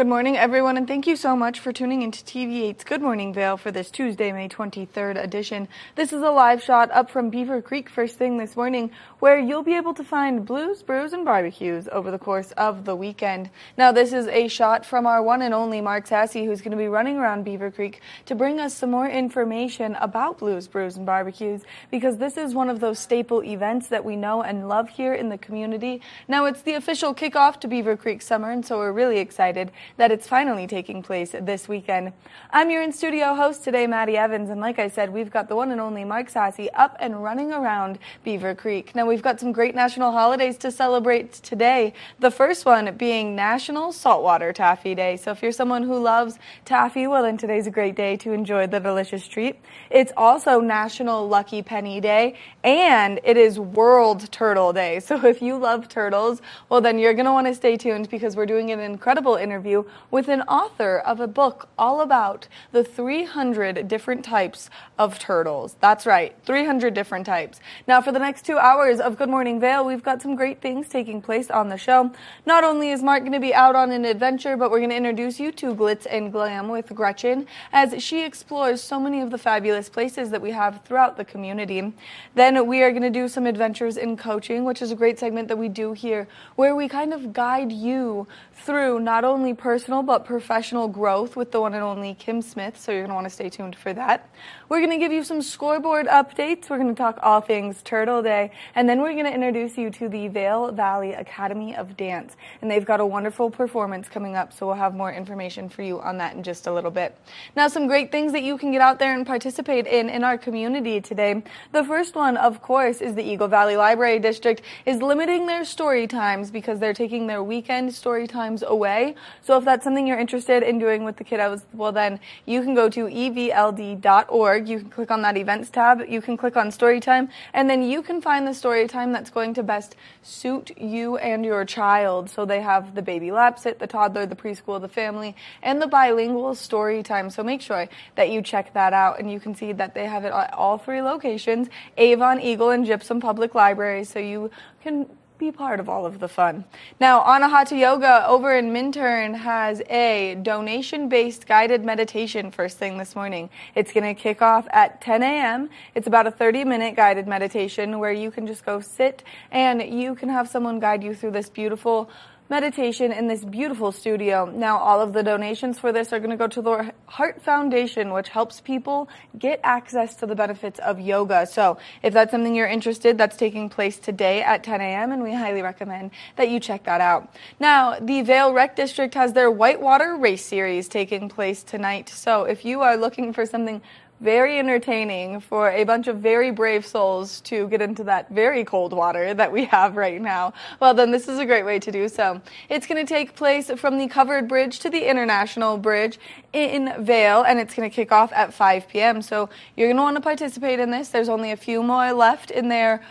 Good morning, everyone, and thank you so much for tuning into TV8's Good Morning Vail for this Tuesday, May 23rd edition. This is a live shot up from Beaver Creek first thing this morning, where you'll be able to find blues, brews, and barbecues over the course of the weekend. Now, this is a shot from our one and only Mark Sassy, who's going to be running around Beaver Creek to bring us some more information about blues, brews, and barbecues, because this is one of those staple events that we know and love here in the community. Now, it's the official kickoff to Beaver Creek Summer, and so we're really excited that it's finally taking place this weekend. I'm your in studio host today, Maddie Evans, and like I said, we've got the one and only Mark Sassy up and running around Beaver Creek. Now, we've got some great national holidays to celebrate today. The first one being National Saltwater Taffy Day. So, if you're someone who loves taffy, well, then today's a great day to enjoy the delicious treat. It's also National Lucky Penny Day, and it is World Turtle Day. So, if you love turtles, well, then you're going to want to stay tuned because we're doing an incredible interview with an author of a book all about the 300 different types of turtles. That's right, 300 different types. Now, for the next two hours of Good Morning Vail, we've got some great things taking place on the show. Not only is Mark going to be out on an adventure, but we're going to introduce you to Glitz and Glam with Gretchen as she explores so many of the fabulous places that we have throughout the community. Then we are going to do some adventures in coaching, which is a great segment that we do here, where we kind of guide you through not only personal but professional growth with the one and only Kim Smith. So you're going to want to stay tuned for that. We're going to give you some scoreboard updates. We're going to talk all things Turtle Day. And then we're going to introduce you to the Vail Valley Academy of Dance. And they've got a wonderful performance coming up. So we'll have more information for you on that in just a little bit. Now, some great things that you can get out there and participate in in our community today. The first one, of course, is the Eagle Valley Library District is limiting their story times because they're taking their weekend story times away. So if that's something you're interested in doing with the kiddos, well then you can go to evld.org. You can click on that events tab. You can click on story time and then you can find the story time that's going to best suit you and your child. So they have the baby lap sit, the toddler, the preschool, the family, and the bilingual story time. So make sure that you check that out and you can see that they have it at all three locations, Avon, Eagle, and Gypsum Public Library. So you can be part of all of the fun. Now, Anahata Yoga over in Minturn has a donation based guided meditation first thing this morning. It's going to kick off at 10 a.m. It's about a 30 minute guided meditation where you can just go sit and you can have someone guide you through this beautiful meditation in this beautiful studio. Now, all of the donations for this are going to go to the Heart Foundation, which helps people get access to the benefits of yoga. So, if that's something you're interested, that's taking place today at 10 a.m., and we highly recommend that you check that out. Now, the Vail Rec District has their Whitewater Race Series taking place tonight. So, if you are looking for something very entertaining for a bunch of very brave souls to get into that very cold water that we have right now, well, then this is a great way to do so. It's going to take place from the covered bridge to the international bridge in Vail, and it's going to kick off at 5 p.m. So you're going to want to participate in this. There's only a few more left in their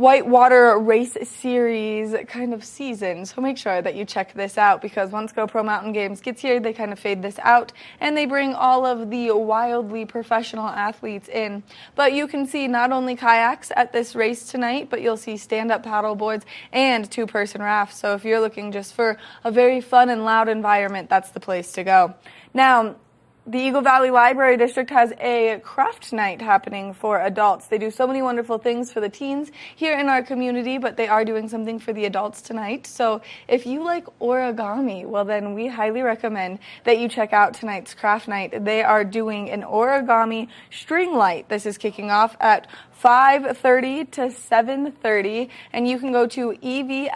whitewater race series kind of season. So make sure that you check this out because once GoPro Mountain Games gets here, they kind of fade this out and they bring all of the wildly professional athletes in. But you can see not only kayaks at this race tonight, but you'll see stand up paddle boards and two person rafts. So if you're looking just for a very fun and loud environment, that's the place to go. Now, the Eagle Valley Library District has a craft night happening for adults. They do so many wonderful things for the teens here in our community, but they are doing something for the adults tonight. So if you like origami, well, then we highly recommend that you check out tonight's craft night. They are doing an origami string light. This is kicking off at 5:30 to 7:30 and you can go to evld.org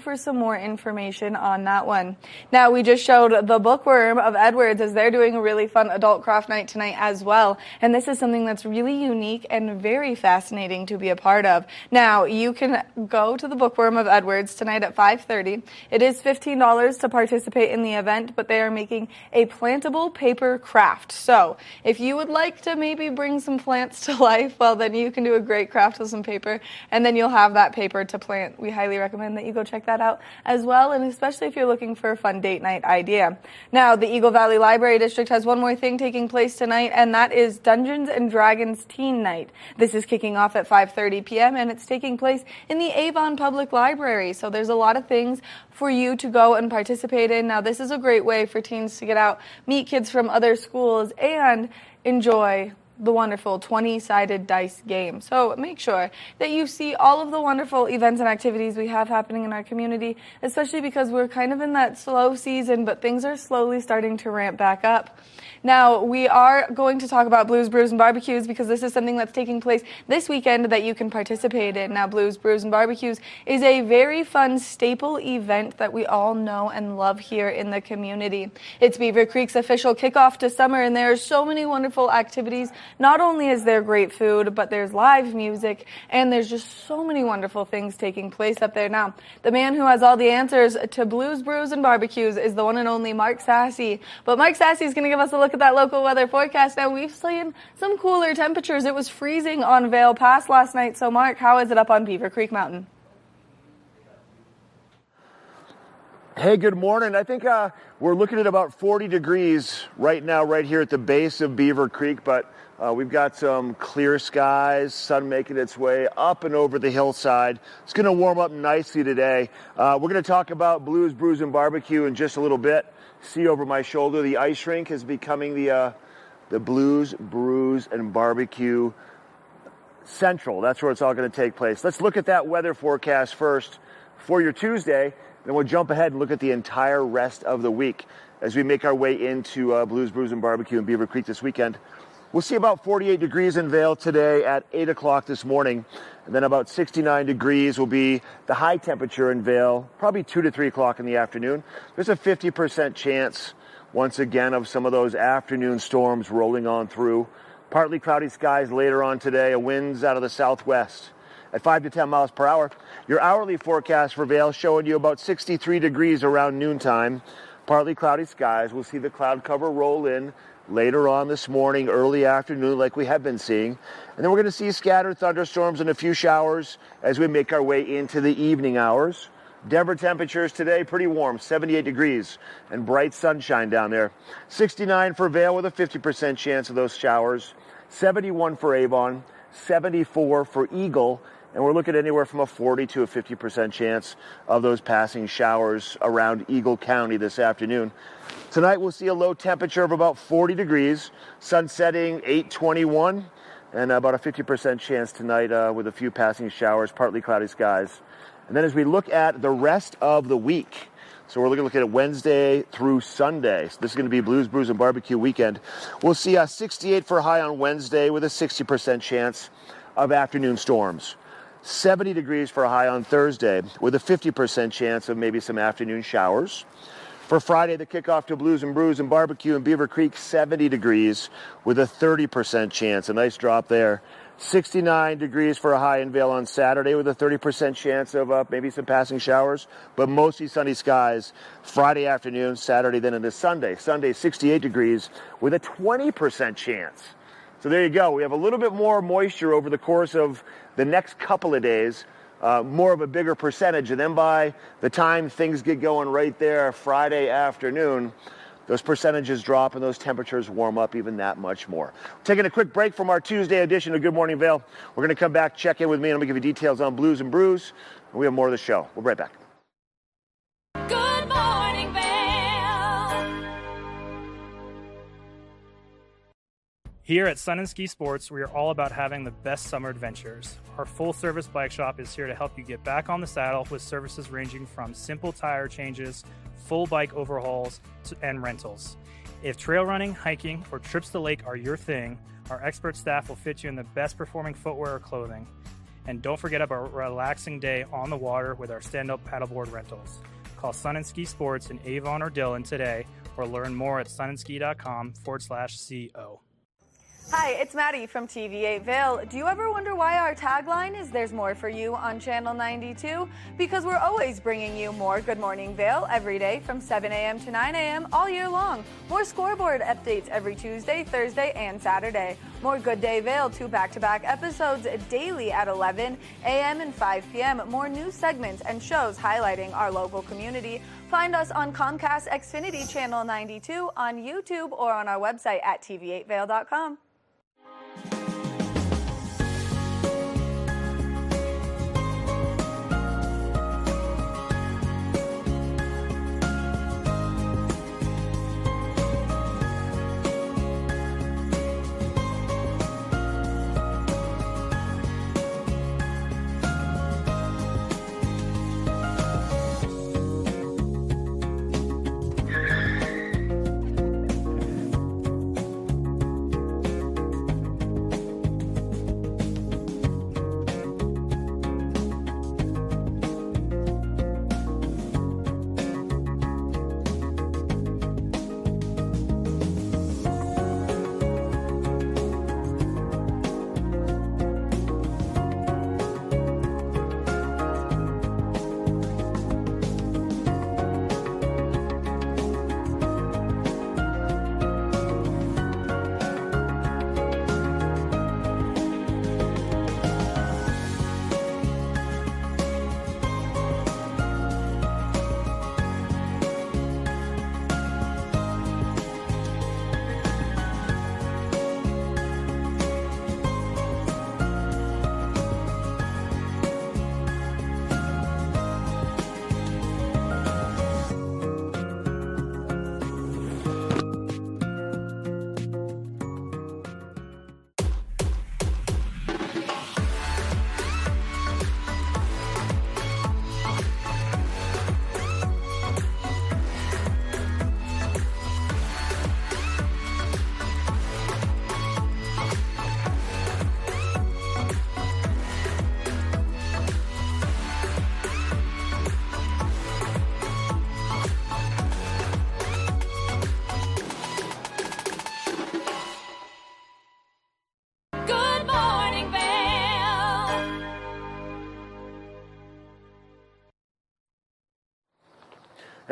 for some more information on that one. Now we just showed the bookworm of Edwards as they're doing a really fun adult craft night tonight as well. And this is something that's really unique and very fascinating to be a part of. Now you can go to the bookworm of Edwards tonight at 5:30. It is $15 to participate in the event, but they are making a plantable paper craft. So if you would like to maybe bring some plants to life, well then you can do a great craft with some paper and then you'll have that paper to plant. We highly recommend that you go check that out as well and especially if you're looking for a fun date night idea. Now, the Eagle Valley Library District has one more thing taking place tonight and that is Dungeons and Dragons Teen Night. This is kicking off at 5:30 p.m. and it's taking place in the Avon Public Library. So there's a lot of things for you to go and participate in. Now, this is a great way for teens to get out, meet kids from other schools and enjoy the wonderful 20 sided dice game. So make sure that you see all of the wonderful events and activities we have happening in our community, especially because we're kind of in that slow season, but things are slowly starting to ramp back up. Now, we are going to talk about Blues, Brews, and Barbecues because this is something that's taking place this weekend that you can participate in. Now, Blues, Brews, and Barbecues is a very fun staple event that we all know and love here in the community. It's Beaver Creek's official kickoff to summer, and there are so many wonderful activities. Not only is there great food, but there's live music, and there's just so many wonderful things taking place up there. Now, the man who has all the answers to Blues, Brews, and Barbecues is the one and only Mark Sassy. But Mark Sassy is going to give us a look at that local weather forecast. Now we've seen some cooler temperatures. It was freezing on Vail Pass last night. So Mark, how is it up on Beaver Creek Mountain? Hey, good morning. I think uh, we're looking at about 40 degrees right now, right here at the base of Beaver Creek, but uh, we've got some clear skies, sun making its way up and over the hillside. It's going to warm up nicely today. Uh, we're going to talk about blues, brews, and barbecue in just a little bit see over my shoulder, the ice rink is becoming the uh, the Blues, Brews, and Barbecue Central. That's where it's all going to take place. Let's look at that weather forecast first for your Tuesday. Then we'll jump ahead and look at the entire rest of the week as we make our way into uh, Blues, Brews, and Barbecue in Beaver Creek this weekend. We'll see about 48 degrees in Vail today at 8 o'clock this morning. And then about 69 degrees will be the high temperature in Vail, probably 2 to 3 o'clock in the afternoon. There's a 50% chance, once again, of some of those afternoon storms rolling on through. Partly cloudy skies later on today, a winds out of the southwest at 5 to 10 miles per hour. Your hourly forecast for Vail showing you about 63 degrees around noontime. Partly cloudy skies. We'll see the cloud cover roll in later on this morning, early afternoon, like we have been seeing. And then we're going to see scattered thunderstorms and a few showers as we make our way into the evening hours. Denver temperatures today pretty warm, 78 degrees, and bright sunshine down there. 69 for Vail with a 50% chance of those showers. 71 for Avon, 74 for Eagle, and we're looking anywhere from a 40 to a 50% chance of those passing showers around Eagle County this afternoon. Tonight we'll see a low temperature of about 40 degrees, sun setting 821, and about a 50% chance tonight uh, with a few passing showers, partly cloudy skies. And then as we look at the rest of the week, so we're looking, looking at Wednesday through Sunday. So this is going to be Blues, Brews, and Barbecue weekend. We'll see a 68 for high on Wednesday with a 60% chance of afternoon storms. 70 degrees for a high on Thursday with a 50% chance of maybe some afternoon showers. For Friday, the kickoff to Blues and Brews and Barbecue in Beaver Creek, 70 degrees with a 30% chance. A nice drop there. 69 degrees for a high in Vail on Saturday with a 30% chance of uh, maybe some passing showers, but mostly sunny skies Friday afternoon, Saturday, then into Sunday. Sunday, 68 degrees with a 20% chance. So there you go. We have a little bit more moisture over the course of the next couple of days, uh, more of a bigger percentage. And then by the time things get going right there Friday afternoon, those percentages drop and those temperatures warm up even that much more. Taking a quick break from our Tuesday edition of Good Morning Vail. We're going to come back, check in with me, and I'm going to give you details on Blues and Brews. And we have more of the show. We'll be right back. Here at Sun and Ski Sports, we are all about having the best summer adventures. Our full service bike shop is here to help you get back on the saddle with services ranging from simple tire changes, full bike overhauls, and rentals. If trail running, hiking, or trips to lake are your thing, Our expert staff will fit you in the best performing footwear or clothing. And don't forget about a relaxing day on the water with our stand up paddleboard rentals. Call Sun and Ski Sports in Avon or Dillon today or learn more at sunandski.com forward slash CO. Hi, it's Maddie from TV8 Vail. Do you ever wonder why our tagline is There's More for You on Channel 92? Because we're always bringing you more Good Morning Vail every day from 7 a.m. to 9 a.m. all year long. More scoreboard updates every Tuesday, Thursday, and Saturday. More Good Day Vail, two back to back episodes daily at 11 a.m. and 5 p.m. More news segments and shows highlighting our local community. Find us on Comcast Xfinity Channel 92, on YouTube, or on our website at tv8vail.com. Morning, Vail.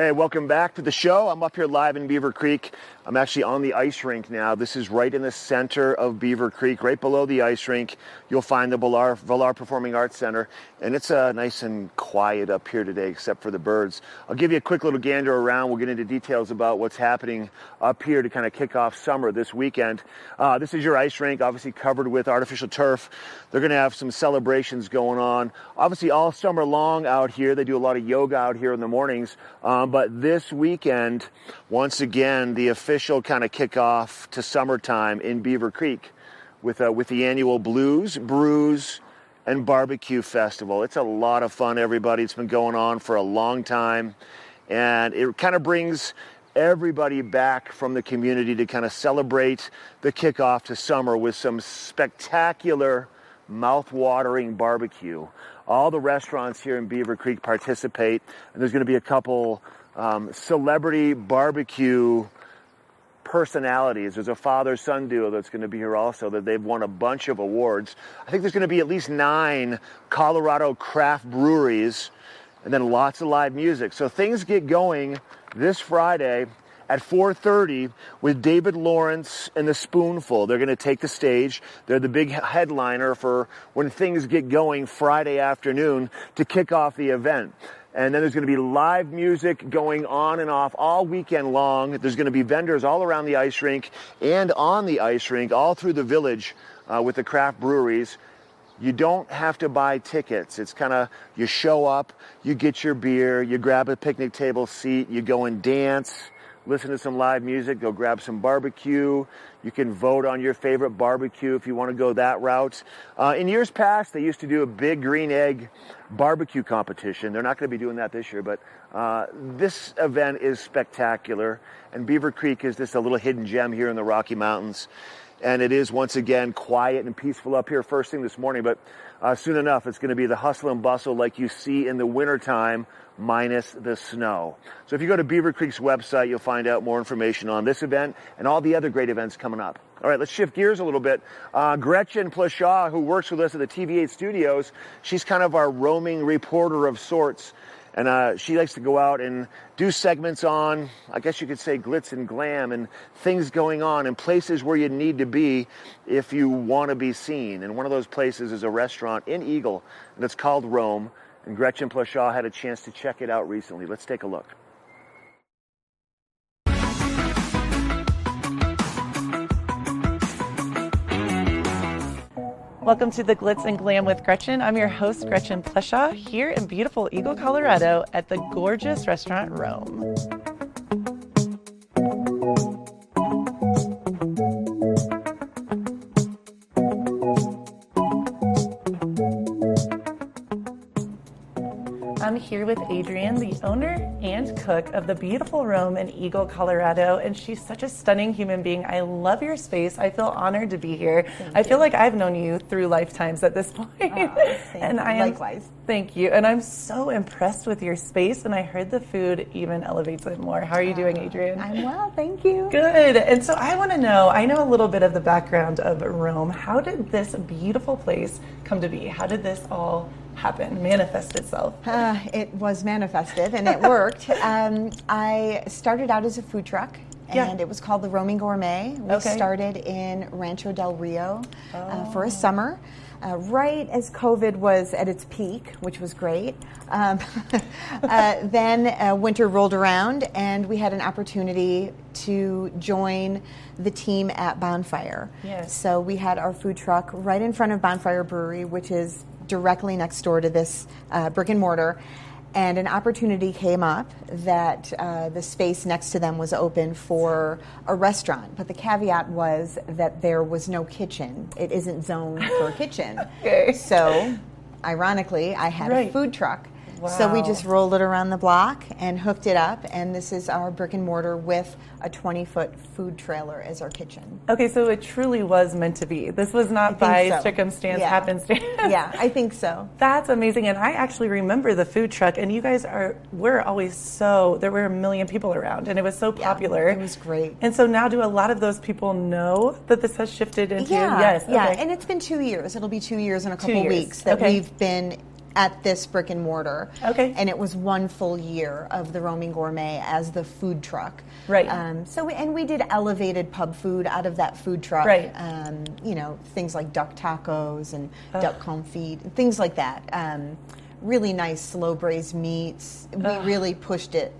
Hey, welcome back to the show. I'm up here live in Beaver Creek. I'm actually on the ice rink now. This is right in the center of Beaver Creek, right below the ice rink. You'll find the Vilar, Vilar Performing Arts Center, and it's uh, nice and quiet up here today, except for the birds. I'll give you a quick little gander around. We'll get into details about what's happening up here to kind of kick off summer this weekend. Uh, this is your ice rink, obviously covered with artificial turf. They're going to have some celebrations going on, obviously all summer long out here. They do a lot of yoga out here in the mornings. Um, but this weekend, once again, the official kind of kickoff to summertime in Beaver Creek with, uh, with the annual Blues, Brews, and Barbecue Festival. It's a lot of fun, everybody. It's been going on for a long time. And it kind of brings everybody back from the community to kind of celebrate the kickoff to summer with some spectacular, mouth-watering barbecue. All the restaurants here in Beaver Creek participate, and there's going to be a couple um, celebrity barbecue personalities. There's a father-son duo that's going to be here also that they've won a bunch of awards. I think there's going to be at least nine Colorado craft breweries and then lots of live music. So things get going this Friday at 4:30 with David Lawrence and the Spoonful. They're going to take the stage. They're the big headliner for when things get going Friday afternoon to kick off the event. And then there's going to be live music going on and off all weekend long. There's going to be vendors all around the ice rink and on the ice rink, all through the village uh, with the craft breweries. You don't have to buy tickets. It's kind of you show up, you get your beer, you grab a picnic table seat, you go and dance, listen to some live music, go grab some barbecue. You can vote on your favorite barbecue if you want to go that route. Uh, in years past, they used to do a big green egg barbecue competition. They're not going to be doing that this year, but uh, this event is spectacular. And Beaver Creek is just a little hidden gem here in the Rocky Mountains. And it is once again quiet and peaceful up here first thing this morning. But uh, soon enough, it's going to be the hustle and bustle like you see in the wintertime minus the snow. So if you go to Beaver Creek's website, you'll find out more information on this event and all the other great events coming up. All right, let's shift gears a little bit. Uh, Gretchen Plashaw, who works with us at the TV8 studios, she's kind of our roaming reporter of sorts. And uh, she likes to go out and do segments on, I guess you could say, glitz and glam and things going on and places where you need to be if you want to be seen. And one of those places is a restaurant in Eagle, it's called Rome. And Gretchen Plashaw had a chance to check it out recently. Let's take a look. Welcome to the Glitz and Glam with Gretchen. I'm your host, Gretchen Pleshaw, here in beautiful Eagle, Colorado at the gorgeous restaurant Rome. Here with Adrienne, the owner and cook of the beautiful Rome in Eagle, Colorado, and she's such a stunning human being. I love your space. I feel honored to be here. Thank I feel you. like I've known you through lifetimes at this point. Ah, thank and you. I am, Likewise. Thank you. And I'm so impressed with your space, and I heard the food even elevates it more. How are you doing, Adrienne? I'm well, thank you. Good. And so I want to know I know a little bit of the background of Rome. How did this beautiful place come to be? How did this all happen, manifest itself? Uh, it was manifested and it worked. um, I started out as a food truck. Yeah. And it was called the Roaming Gourmet. We Okay. started in Rancho del Rio uh, for a summer, uh, right as COVID was at its peak, which was great. Um, uh, then uh, winter rolled around, and we had an opportunity to join the team at Bonfire. Yes. So we had our food truck right in front of Bonfire Brewery, which is directly next door to this uh, brick and mortar. And an opportunity came up that uh, the space next to them was open for a restaurant. But the caveat was that there was no kitchen. It isn't zoned for a kitchen. Okay. So, ironically, I had Right. a food truck. So we just rolled it around the block and hooked it up. And this is our brick and mortar with a 20 foot food trailer as our kitchen. Okay, so it truly was meant to be. This was not by so. circumstance, Yeah. happenstance. yeah, I think so. That's amazing. And I actually remember the food truck, and you guys are, we're always so, there were a million people around, and it was so popular. it was great. And so now, do a lot of those people know that this has shifted into, Yeah, yes, yeah, okay. and it's been two years. It'll be two years in a couple weeks that okay. we've been at this brick and mortar. Okay. and it was one full year of the roaming gourmet as the food truck. Right. Um, so we, and we did elevated pub food out of that food truck. Right. Um, you know things like duck tacos and duck confit, and things like that. Um, really nice slow braised meats. We really pushed it.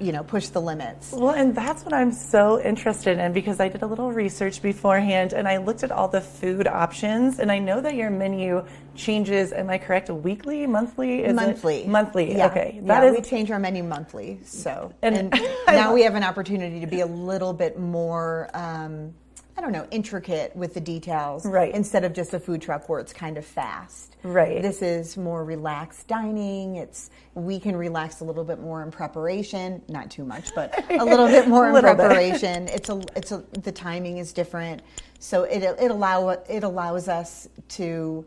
You know, push the limits. Well, and that's what I'm so interested in because I did a little research beforehand and I looked at all the food options and I know that your menu changes, am I correct, weekly, monthly? Is it- monthly. Monthly, Yeah. okay. yeah, That is we change our menu monthly. So And- and, now we have an opportunity to be a little bit more um, I don't know, intricate with the details. Right. Instead of just a food truck where it's kind of fast. Right. This is more relaxed dining. It's we can relax a little bit more in preparation, not too much, but a little bit more in preparation. It's a it's a the timing is different. So it it allow it allows us to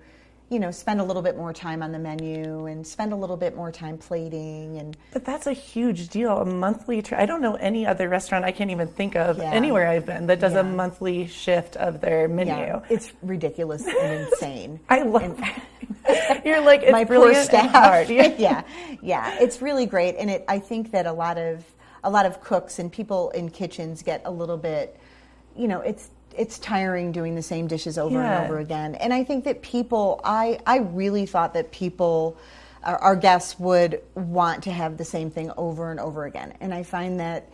you know, spend a little bit more time on the menu and spend a little bit more time plating and But that's a huge deal. A monthly. Tra- I don't know any other restaurant I can't even think of Yeah. anywhere I've been that does Yeah. a monthly shift of their menu. yeah, it's ridiculous and insane. I love. it. You're like it's my poor staff. yeah, yeah, it's really great, and it. I think that a lot of a lot of cooks and people in kitchens get a little bit, you know, it's it's tiring doing the same dishes over Yeah. and over again. And I think that people, I I really thought that people. Our, our guests would want to have the same thing over and over again, and I find that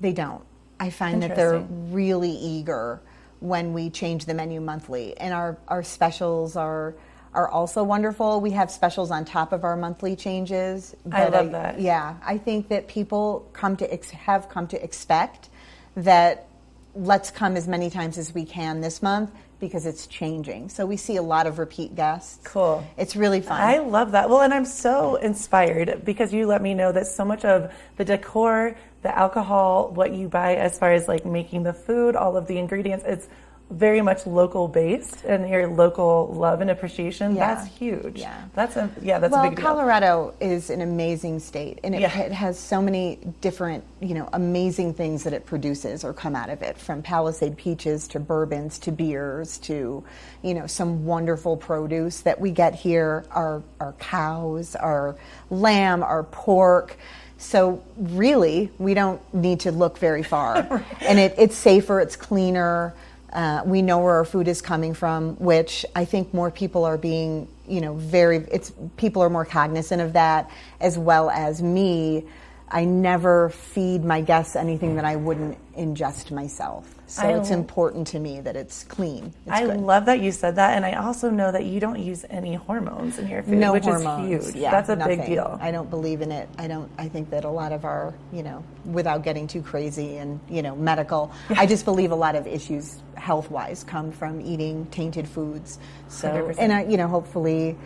they don't. I find that they're really eager when we change the menu monthly, and our our specials are are also wonderful. We have specials on top of our monthly changes. I but love that. Yeah, I think that people come to ex- have come to expect that let's come as many times as we can this month because it's changing. So we see a lot of repeat guests. Cool. It's really fun. I love that. Well, and I'm so inspired because you let me know that so much of the decor, the alcohol, what you buy as far as like making the food, all of the ingredients, it's very much local based and your local love and appreciation. Yeah. That's huge. Yeah. That's a yeah. That's well, a big deal. Colorado is an amazing state, and it, Yeah. it has so many different, you know, amazing things that it produces or come out of it, from Palisade peaches to bourbons to beers to, you know, some wonderful produce that we get here. Our our cows, our lamb, our pork. So really, we don't need to look very far, and it, it's safer, it's cleaner. Uh, we know where our food is coming from, which I think more people are being, you know, very. It's people are more cognizant of that, as well as me. I never feed my guests anything that I wouldn't ingest myself. So I it's important to me that it's clean. It's I good. love that you said that, and I also know that you don't use any hormones in your food, no which hormones. is huge. Yeah, That's a nothing. big deal. I don't believe in it. I don't. I think that a lot of our, you know, without getting too crazy and you know medical, I just believe a lot of issues health wise come from eating tainted foods. So 100%. and I, you know, hopefully,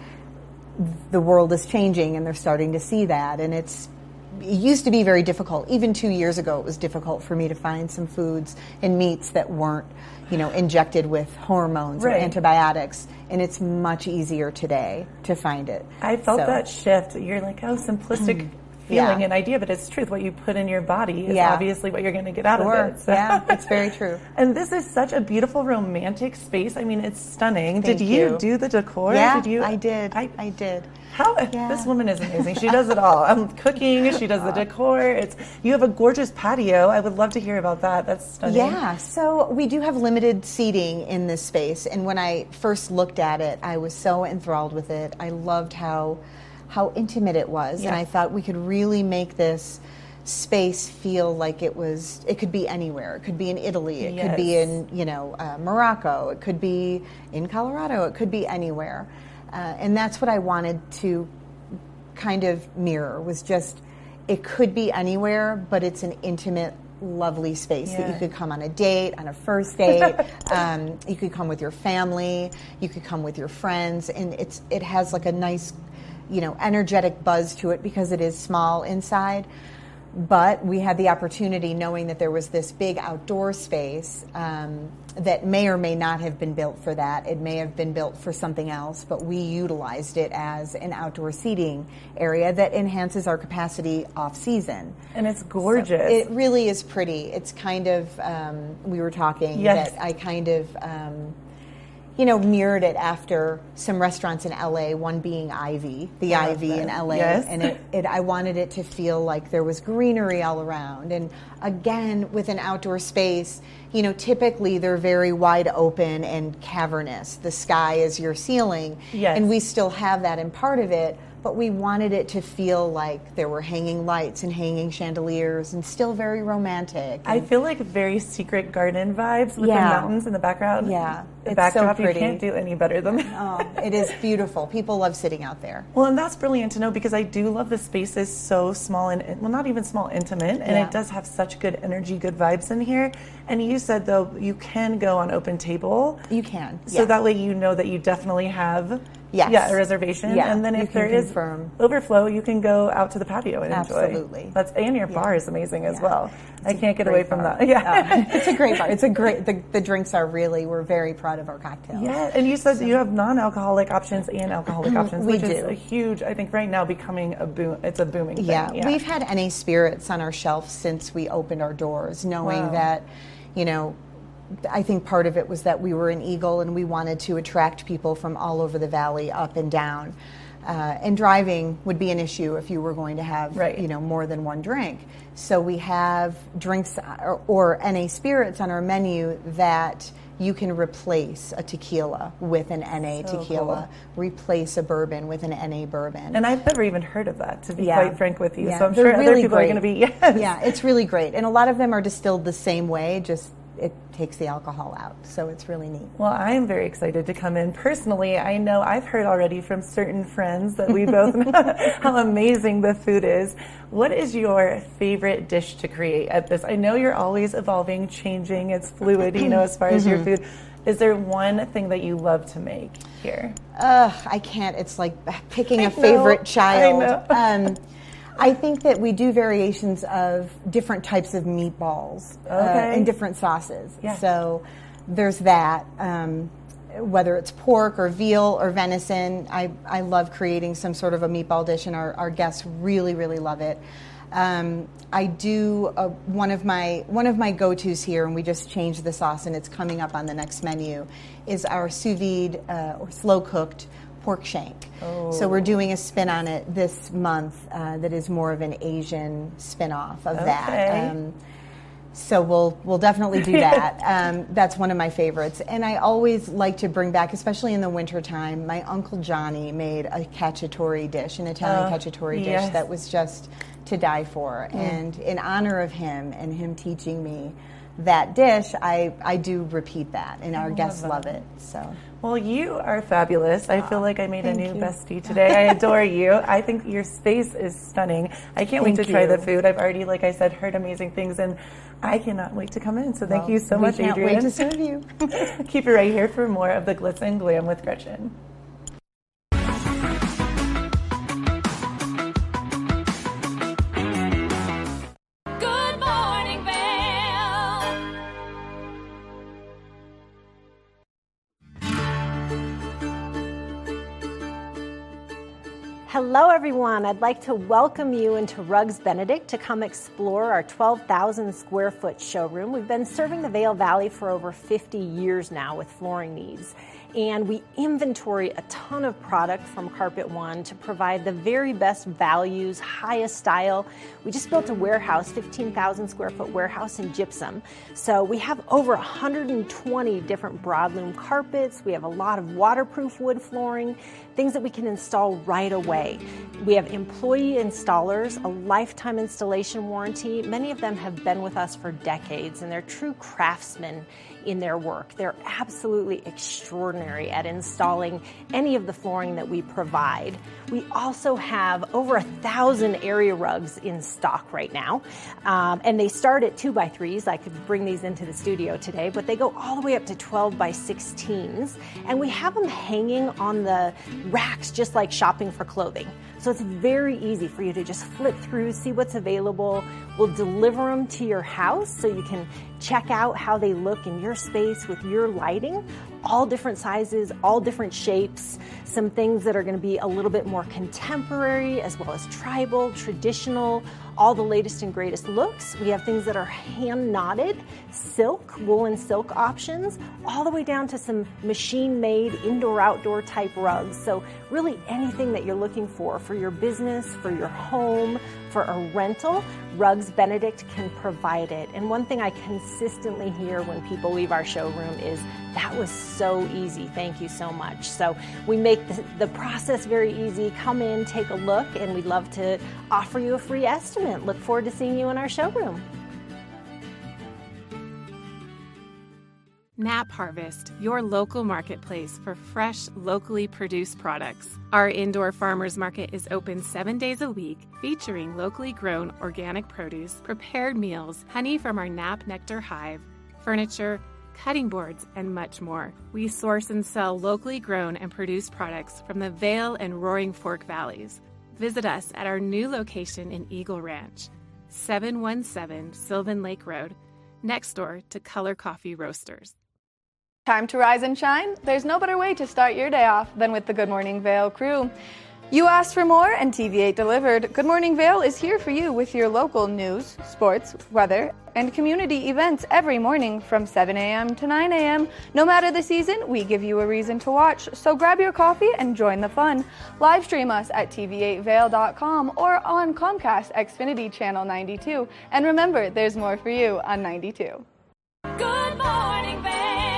the world is changing and they're starting to see that, and it's. It used to be very difficult. Even two years ago, it was difficult for me to find some foods and meats that weren't, you know, injected with hormones Right. or antibiotics. And it's much easier today to find it. I felt So- that shift. You're like, oh, simplistic Yeah. Feeling and idea, but it's truth. What you put in your body is Yeah. obviously what you're going to get out Sure. of it. So- Yeah, it's very true. And this is such a beautiful romantic space. I mean, it's stunning. Thank did you, you. do the decor? Yeah, did you? I did. I, I did. how Yeah. this woman is amazing. She does it all. I'm cooking. She does the decor. It's you have a gorgeous patio. I would love to hear about that. That's stunning. Yeah, so we do have limited seating in this space, and when I first looked at it, I was so enthralled with it. I loved how how intimate it was, and I thought we could really make this space feel like it was. It could be anywhere. It could be in Italy. It could be in you know uh, Morocco. It could be in Colorado. It could be anywhere, uh, and that's what I wanted to kind of mirror was just it could be anywhere, but it's an intimate, lovely space that you could come on a date, on a first date. um, you could come with your family. You could come with your friends, and it's it has like a nice, you know, energetic buzz to it because it is small inside. But we had the opportunity, knowing that there was this big outdoor space um, that may or may not have been built for that. It may have been built for something else, but we utilized it as an outdoor seating area that enhances our capacity off season. And it's gorgeous. It really is pretty. It's kind of um, we were talking Yes. that I kind of um, you know mirrored it after some restaurants in LA. One being Ivy, the Love Ivy in. LA, Yes. and it, it I wanted it to feel like there was greenery all around. And again, with an outdoor space, you know, typically they're very wide open and cavernous. The sky is your ceiling, Yes. and we still have that in part of it. But we wanted it to feel like there were hanging lights and hanging chandeliers and still very romantic. I feel like very secret garden vibes with Yeah. the mountains in the background. Yeah, the it's so backdrop. pretty. You can't do any better than oh, that. oh, it is beautiful. People love sitting out there. Well, and that's brilliant to know because I do love the space is so small and well, not even small, intimate, and Yeah. it does have such good energy, good vibes in here. And you said though you can go on open table, You can. so yeah. that way you know that you definitely have Yes. yeah a reservation. Yeah, and then if there is confirm. overflow, you can go out to the patio and enjoy. Absolutely. That's and your bar is amazing as Yeah. well. I It's a can't get away from bar. that. Yeah. It's a great bar. It's a great. The, the drinks are really. We're very proud of our cocktails. Yeah, and you said you have non-alcoholic options and alcoholic mm-hmm. options, We which is do. a huge. I think right now becoming a boom. It's a booming Yeah, thing. we've had NA spirits on our shelf since we opened our doors, knowing Wow. that, you know, I think part of it was that we were an eagle and we wanted to attract people from all over the valley, up and down. Uh, and driving would be an issue if you were going to have, Right. you know, more than one drink. So we have drinks or, or NA spirits on our menu that you can replace a tequila with an NA So tequila, replace a bourbon with an NA bourbon. And I've never even heard of that, to be Yeah. quite frank with you. Yeah, So I'm they're sure other really people are going to be yes. Yeah, it's really great. And a lot of them are distilled the same way, just it takes the alcohol out. So it's really neat. Well, I'm very excited to come in. Personally, I know I've heard already from certain friends that we both know how amazing the food is. What is your favorite dish to create at this? I know you're always evolving, changing, it's fluid, you know, as far as your Mm-hmm. food. Is there one thing that you love to make here? Ugh, I can't. It's like picking I a know, favorite I child. know. Um, I think that we do variations of different types of meatballs uh, Okay. in different sauces. Yeah. So there's that. Um, whether it's pork or veal or venison, I, I love creating some sort of a meatball dish, and our, our guests really, really love it. Um, I do a, one of my one of my go-tos here, and we just changed the sauce, and it's coming up on the next menu. Is our sous vide uh, or slow cooked pork shank. Oh. So we're doing a spin on it this month uh, that is more of an Asian spin-off of okay. that. Um, so we'll we'll definitely do that. um, that's one of my favorites, and I always like to bring back, especially in the wintertime. My uncle Johnny made a cacciatore dish, an Italian uh, cacciatore yes. dish that was just to die for. Mm. And in honor of him and him teaching me that dish, I, I do repeat that, and our guests love, love it. So. Well, you are fabulous. I feel ah, like I made a new you. bestie today. I adore you. I think your space is stunning. I can't thank wait to you. try the food. I've already, like I said, heard amazing things, and I cannot wait to come in. So thank well, you so much, can't Adrienne. Wait to serve you. Keep it right here for more of the glitz and glam with Gretchen. Hello, everyone. I'd like to welcome you into Rugs Benedict to come explore our 12,000 square foot showroom. We've been serving the Vail Valley for over 50 years now with flooring needs and we inventory a ton of product from Carpet One to provide the very best values, highest style. We just built a warehouse, 15,000 square foot warehouse in gypsum. So we have over 120 different broadloom carpets. We have a lot of waterproof wood flooring, things that we can install right away. We have employee installers, a lifetime installation warranty. Many of them have been with us for decades and they're true craftsmen in their work. They're absolutely extraordinary at installing any of the flooring that we provide. We also have over a thousand area rugs in stock right now, um, and they start at two by threes. I could bring these into the studio today, but they go all the way up to 12 by 16s, and we have them hanging on the racks just like shopping for clothing. So it's very easy for you to just flip through, see what's available. We'll deliver them to your house so you can check out how they look in your space with your lighting. All different sizes, all different shapes, some things that are going to be a little bit more contemporary as well as tribal, traditional, all the latest and greatest looks. We have things that are hand knotted, silk, woolen silk options, all the way down to some machine made indoor outdoor type rugs. So, really anything that you're looking for for your business, for your home, for a rental, Rugs Benedict can provide it. And one thing I consistently hear when people leave our showroom is that was so easy. Thank you so much. So we make the, the process very easy. Come in, take a look, and we'd love to offer you a free estimate. Look forward to seeing you in our showroom. Knapp Harvest, your local marketplace for fresh, locally produced products. Our indoor farmers market is open seven days a week, featuring locally grown organic produce, prepared meals, honey from our Knapp Nectar Hive, furniture, cutting boards, and much more. We source and sell locally grown and produced products from the Vail and Roaring Fork valleys. Visit us at our new location in Eagle Ranch, 717 Sylvan Lake Road, next door to Color Coffee Roasters. Time to rise and shine? There's no better way to start your day off than with the Good Morning Vail crew. You asked for more, and TV8 delivered. Good Morning Vail is here for you with your local news, sports, weather, and community events every morning from 7 a.m. to 9 a.m. No matter the season, we give you a reason to watch, so grab your coffee and join the fun. Live stream us at TV8Vail.com or on Comcast Xfinity Channel 92. And remember, there's more for you on 92. Good morning, Vail.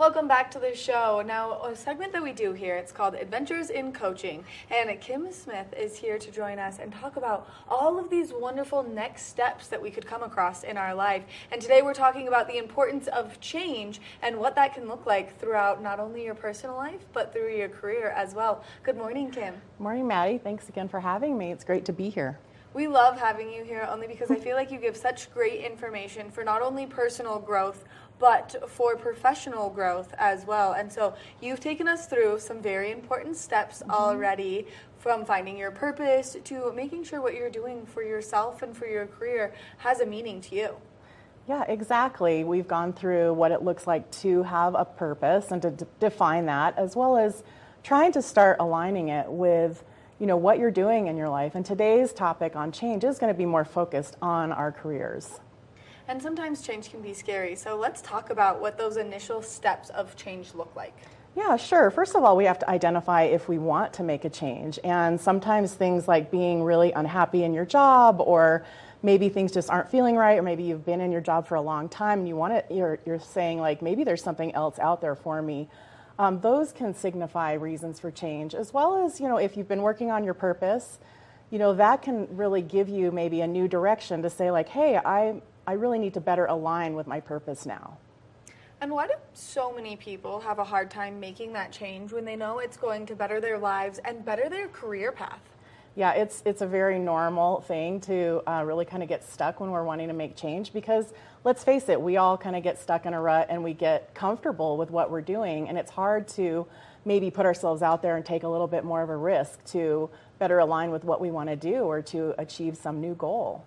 Welcome back to the show. Now, a segment that we do here, it's called Adventures in Coaching. And Kim Smith is here to join us and talk about all of these wonderful next steps that we could come across in our life. And today we're talking about the importance of change and what that can look like throughout not only your personal life, but through your career as well. Good morning, Kim. Morning, Maddie. Thanks again for having me. It's great to be here. We love having you here only because I feel like you give such great information for not only personal growth but for professional growth as well. And so you've taken us through some very important steps Mm-hmm. already from finding your purpose to making sure what you're doing for yourself and for your career has a meaning to you. Yeah, exactly. We've gone through what it looks like to have a purpose and to d- define that, as well as trying to start aligning it with, you know, what you're doing in your life. And today's topic on change is going to be more focused on our careers. And sometimes change can be scary. So let's talk about what those initial steps of change look like. Yeah, sure. First of all, we have to identify if we want to make a change. And sometimes things like being really unhappy in your job or maybe things just aren't feeling right or maybe you've been in your job for a long time and you want to you're, you're saying like maybe there's something else out there for me um, those can signify reasons for change as well as you know if you've been working on your purpose you know that can really give you maybe a new direction to say like hey i i really need to better align with my purpose now And why do so many people have a hard time making that change when they know it's going to better their lives and better their career path? Yeah, it's it's a very normal thing to uh, really kind of get stuck when we're wanting to make change because let's face it, we all kind of get stuck in a rut and we get comfortable with what we're doing, and it's hard to maybe put ourselves out there and take a little bit more of a risk to better align with what we want to do or to achieve some new goal.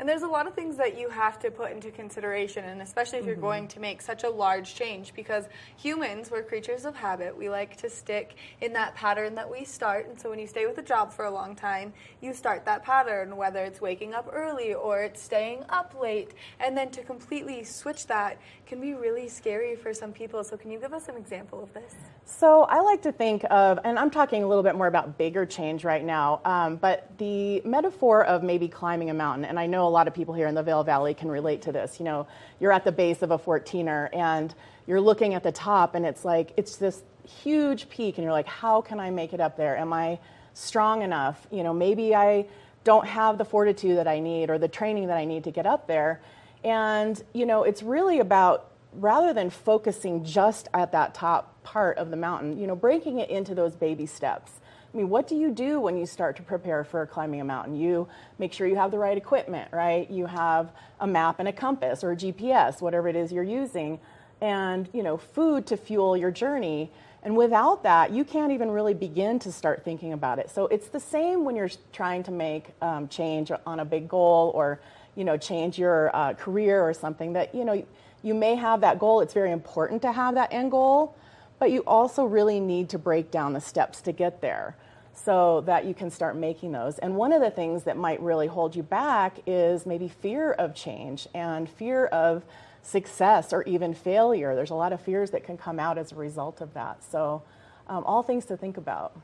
And there's a lot of things that you have to put into consideration, and especially if you're Mm-hmm. going to make such a large change, because humans, we're creatures of habit. We like to stick in that pattern that we start. And so when you stay with a job for a long time, you start that pattern, whether it's waking up early or it's staying up late. And then to completely switch that can be really scary for some people. So, can you give us an example of this? So I like to think of, and I'm talking a little bit more about bigger change right now, um, but the metaphor of maybe climbing a mountain, and I know a lot of people here in the Vail Valley can relate to this. You know, you're at the base of a 14er and you're looking at the top, and it's like, it's this huge peak, and you're like, how can I make it up there? Am I strong enough? You know, maybe I don't have the fortitude that I need or the training that I need to get up there. And, you know, it's really about rather than focusing just at that top part of the mountain, you know, breaking it into those baby steps. I mean, what do you do when you start to prepare for climbing a mountain? You make sure you have the right equipment, right? You have a map and a compass or a GPS, whatever it is you're using, and, you know, food to fuel your journey. And without that, you can't even really begin to start thinking about it. So it's the same when you're trying to make um, change on a big goal or, you know, change your uh, career or something that, you know, you may have that goal. It's very important to have that end goal, but you also really need to break down the steps to get there so that you can start making those. And one of the things that might really hold you back is maybe fear of change and fear of success or even failure. There's a lot of fears that can come out as a result of that. So, um, all things to think about.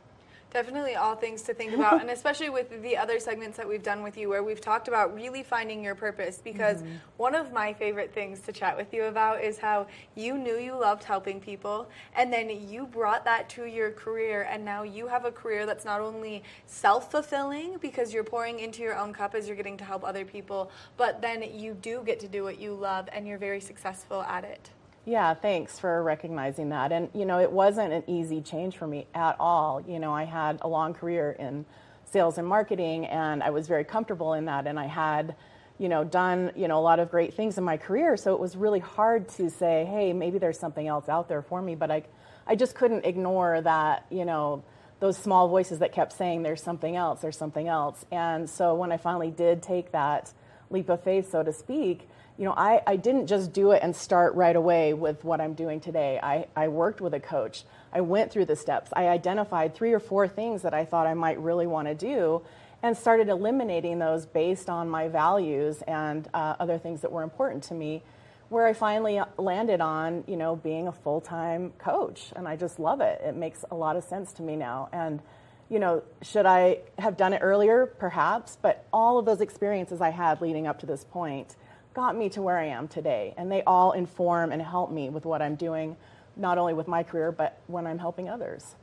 Definitely all things to think about, and especially with the other segments that we've done with you, where we've talked about really finding your purpose. Because Mm-hmm. one of my favorite things to chat with you about is how you knew you loved helping people, and then you brought that to your career, and now you have a career that's not only self fulfilling because you're pouring into your own cup as you're getting to help other people, but then you do get to do what you love, and you're very successful at it. Yeah, thanks for recognizing that. And, you know, it wasn't an easy change for me at all. You know, I had a long career in sales and marketing, and I was very comfortable in that. And I had, you know, done, you know, a lot of great things in my career. So it was really hard to say, hey, maybe there's something else out there for me. But I, I just couldn't ignore that, you know, those small voices that kept saying, there's something else, there's something else. And so when I finally did take that leap of faith, so to speak, you know, I, I didn't just do it and start right away with what I'm doing today. I, I worked with a coach. I went through the steps. I identified three or four things that I thought I might really want to do and started eliminating those based on my values and uh, other things that were important to me where I finally landed on, you know, being a full-time coach and I just love it. It makes a lot of sense to me now. And you know, should I have done it earlier? Perhaps, but all of those experiences I had leading up to this point got me to where I am today. And they all inform and help me with what I'm doing, not only with my career, but when I'm helping others.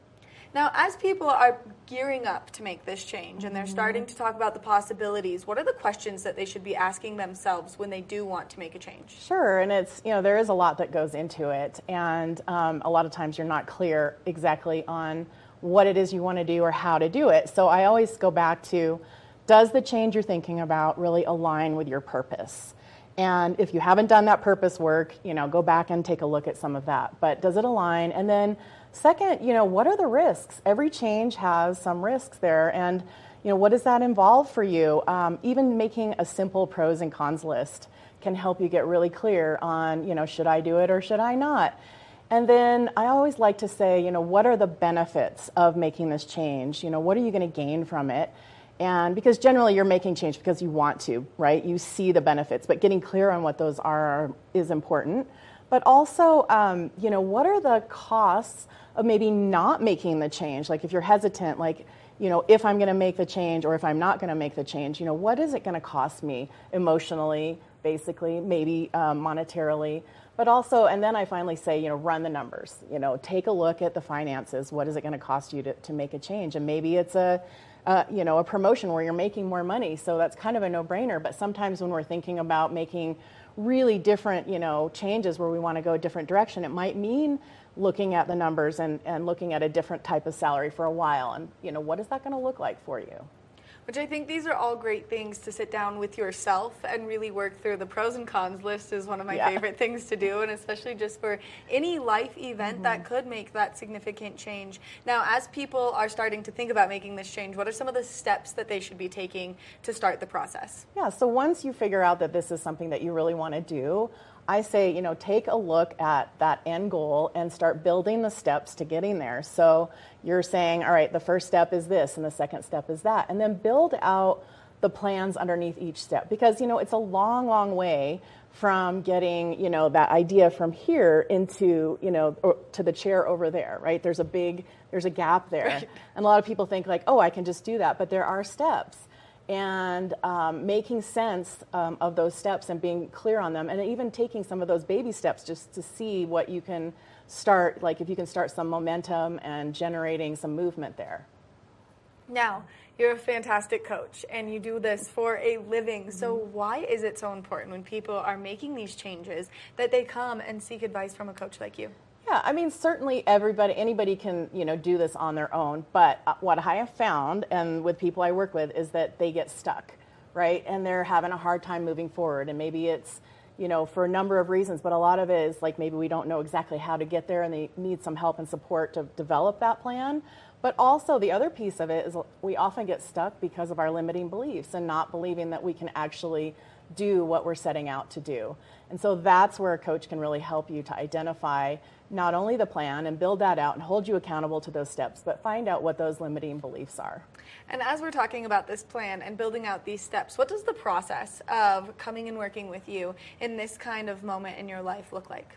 Now, as people are gearing up to make this change and they're Mm-hmm. starting to talk about the possibilities, what are the questions that they should be asking themselves when they do want to make a change? Sure, and it's, you know, there is a lot that goes into it. And um, a lot of times you're not clear exactly on what it is you want to do or how to do it. So I always go back to does the change you're thinking about really align with your purpose? And if you haven't done that purpose work, you know, go back and take a look at some of that. But does it align? And then second, you know, what are the risks? Every change has some risks there. And, you know, what does that involve for you? Um, even making a simple pros and cons list can help you get really clear on, you know, should I do it or should I not? And then I always like to say, you know, what are the benefits of making this change? You know, what are you going to gain from it? And because generally you're making change because you want to, right? You see the benefits, but getting clear on what those are is important. But also, um, you know, what are the costs of maybe not making the change? Like if you're hesitant, like, you know, if I'm going to make the change or if I'm not going to make the change, you know, what is it going to cost me emotionally, basically, maybe um, monetarily? But also, and then I finally say, you know, run the numbers. You know, take a look at the finances. What is it going to cost you to, to make a change? And maybe it's a, uh, you know, a promotion where you're making more money. So that's kind of a no-brainer. But sometimes when we're thinking about making really different, you know, changes where we want to go a different direction, it might mean looking at the numbers and, and looking at a different type of salary for a while. And, you know, what is that going to look like for you? Which I think these are all great things to sit down with yourself and really work through. The pros and cons list is one of my Yeah. favorite things to do, and especially just for any life event Mm-hmm. that could make that significant change. Now, as people are starting to think about making this change, what are some of the steps that they should be taking to start the process? Yeah, so once you figure out that this is something that you really want to do, I say, you know, take a look at that end goal and start building the steps to getting there. So you're saying, all right, the first step is this and the second step is that. And then build out the plans underneath each step because, you know, it's a long, long way from getting, you know, that idea from here into, you know, or to the chair over there, right? There's a big, there's a gap there. And a lot of people think like, oh, I can just do that, but there are steps and um, making sense um, of those steps and being clear on them and even taking some of those baby steps just to see what you can start like if you can start some momentum and generating some movement there Now, you're a fantastic coach and you do this for a living. So, Mm-hmm. why is it so important when people are making these changes that they come and seek advice from a coach like you? Yeah, I mean, certainly everybody, anybody can, you know, do this on their own. But uh, what I have found, and with people I work with, is that they get stuck, right? And they're having a hard time moving forward. And maybe it's, you know, for a number of reasons, but a lot of it is like maybe we don't know exactly how to get there and they need some help and support to develop that plan. But also, the other piece of it is we often get stuck because of our limiting beliefs and not believing that we can actually do what we're setting out to do. And so that's where a coach can really help you to identify not only the plan and build that out and hold you accountable to those steps, but find out what those limiting beliefs are. And as we're talking about this plan and building out these steps, what does the process of coming and working with you in this kind of moment in your life look like?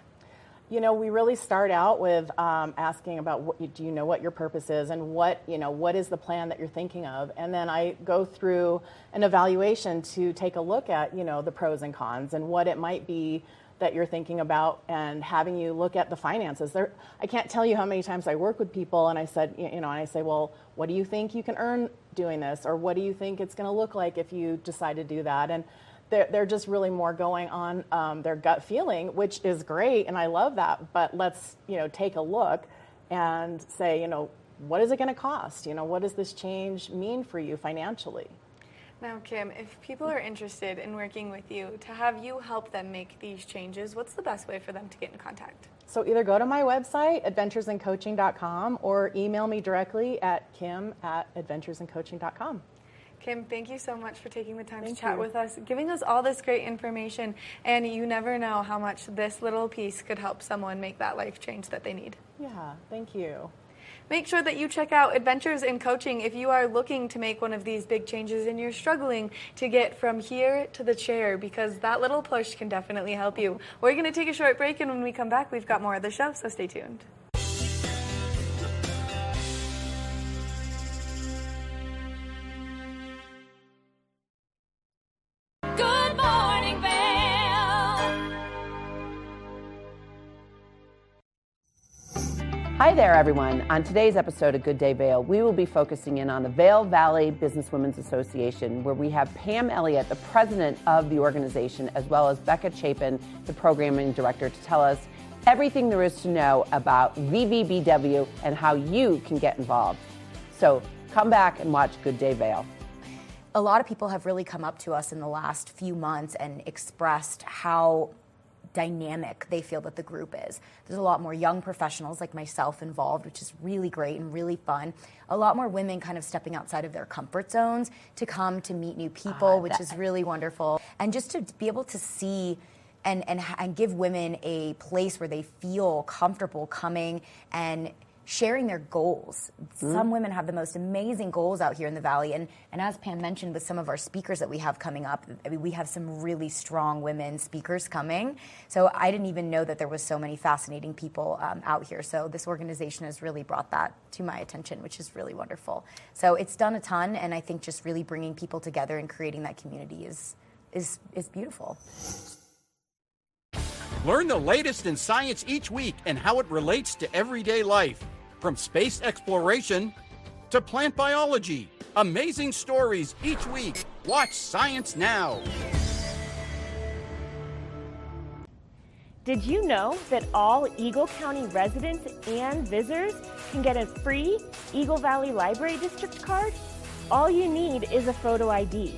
You know, we really start out with um, asking about what you, do you know what your purpose is and what you know what is the plan that you're thinking of, and then I go through an evaluation to take a look at you know the pros and cons and what it might be that you're thinking about, and having you look at the finances. There, I can't tell you how many times I work with people, and I said you know, and I say, well, what do you think you can earn doing this, or what do you think it's going to look like if you decide to do that, and they're, they're just really more going on um, their gut feeling, which is great, and I love that. But let's you know take a look and say you know what is it going to cost? You know what does this change mean for you financially? Now, Kim, if people are interested in working with you to have you help them make these changes, what's the best way for them to get in contact? So either go to my website, adventuresincoaching.com, or email me directly at kim at adventuresincoaching.com. Kim, thank you so much for taking the time Thank to chat you. with us, giving us all this great information. And you never know how much this little piece could help someone make that life change that they need. Yeah, thank you. Make sure that you check out Adventures in Coaching if you are looking to make one of these big changes and you're struggling to get from here to the chair because that little push can definitely help you. We're going to take a short break, and when we come back, we've got more of the show, so stay tuned. There, everyone. On today's episode of Good Day Vail, we will be focusing in on the Vail Valley Businesswomen's Association, where we have Pam Elliott, the president of the organization, as well as Becca Chapin, the programming director, to tell us everything there is to know about VVBW and how you can get involved. So come back and watch Good Day Vail. a lot of people have really come up to us in the last few months and expressed how dynamic they feel that the group is. There's a lot more young professionals like myself involved, which is really great and really fun. A lot more women kind of stepping outside of their comfort zones to come to meet new people, Ah, which is really wonderful. And just to be able to see and, and, and give women a place where they feel comfortable coming and sharing their goals. Some women have the most amazing goals out here in the valley, and, and as Pam mentioned, with some of our speakers that we have coming up, I mean, we have some really strong women speakers coming. So I didn't even know that there was so many fascinating people um, out here. So this organization has really brought that to my attention, which is really wonderful. So it's done a ton, and I think just really bringing people together and creating that community is is is beautiful. Learn the latest in science each week and how it relates to everyday life. From space exploration to plant biology. Amazing stories each week. Watch Science Now. Did you know that all Eagle County residents and visitors can get a free Eagle Valley Library District card? All you need is a photo ID.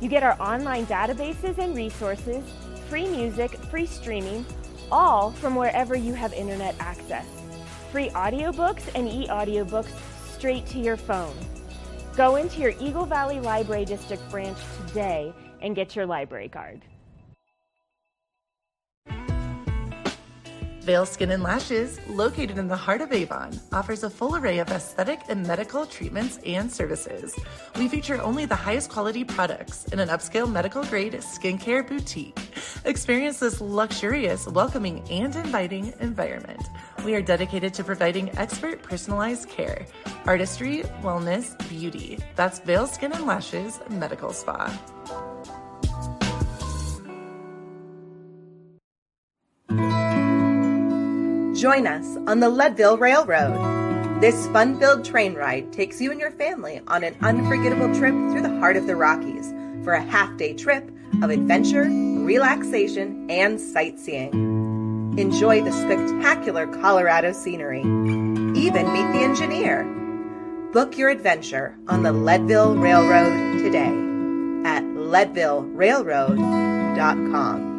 You get our online databases and resources, free music, free streaming, all from wherever you have internet access. Free audiobooks and e audiobooks straight to your phone. Go into your Eagle Valley Library District branch today and get your library card. Veil Skin and Lashes, located in the heart of Avon, offers a full array of aesthetic and medical treatments and services. We feature only the highest quality products in an upscale medical grade skincare boutique. Experience this luxurious, welcoming, and inviting environment. We are dedicated to providing expert personalized care, artistry, wellness, beauty. That's Veil Skin and Lashes Medical Spa. Join us on the Leadville Railroad. This fun filled train ride takes you and your family on an unforgettable trip through the heart of the Rockies for a half day trip of adventure, relaxation, and sightseeing. Enjoy the spectacular Colorado scenery. Even meet the engineer. Book your adventure on the Leadville Railroad today at leadvillerailroad.com.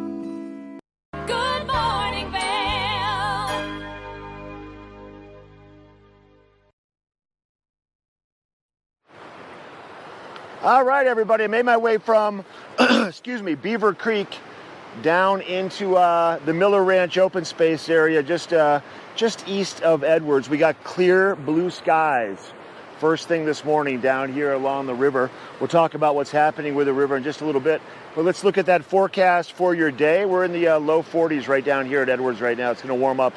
All right, everybody. I made my way from, excuse me, Beaver Creek down into uh, the Miller Ranch open space area, just uh, just east of Edwards. We got clear blue skies. First thing this morning down here along the river. We'll talk about what's happening with the river in just a little bit. But let's look at that forecast for your day. We're in the uh, low 40s right down here at Edwards right now. It's going to warm up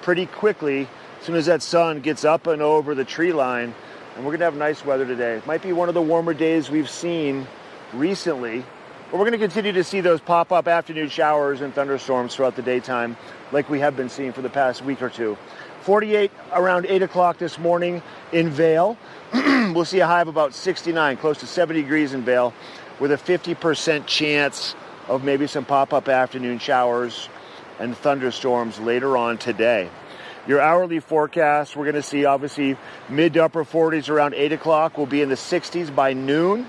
pretty quickly as soon as that sun gets up and over the tree line. And we're going to have nice weather today. It might be one of the warmer days we've seen recently. But we're going to continue to see those pop up afternoon showers and thunderstorms throughout the daytime, like we have been seeing for the past week or two. 48 around 8 o'clock this morning in Vail. we'll see a high of about 69, close to 70 degrees in Vail, with a 50% chance of maybe some pop up afternoon showers and thunderstorms later on today. Your hourly forecast, we're going to see obviously mid to upper 40s around 8 o'clock. We'll be in the 60s by noon.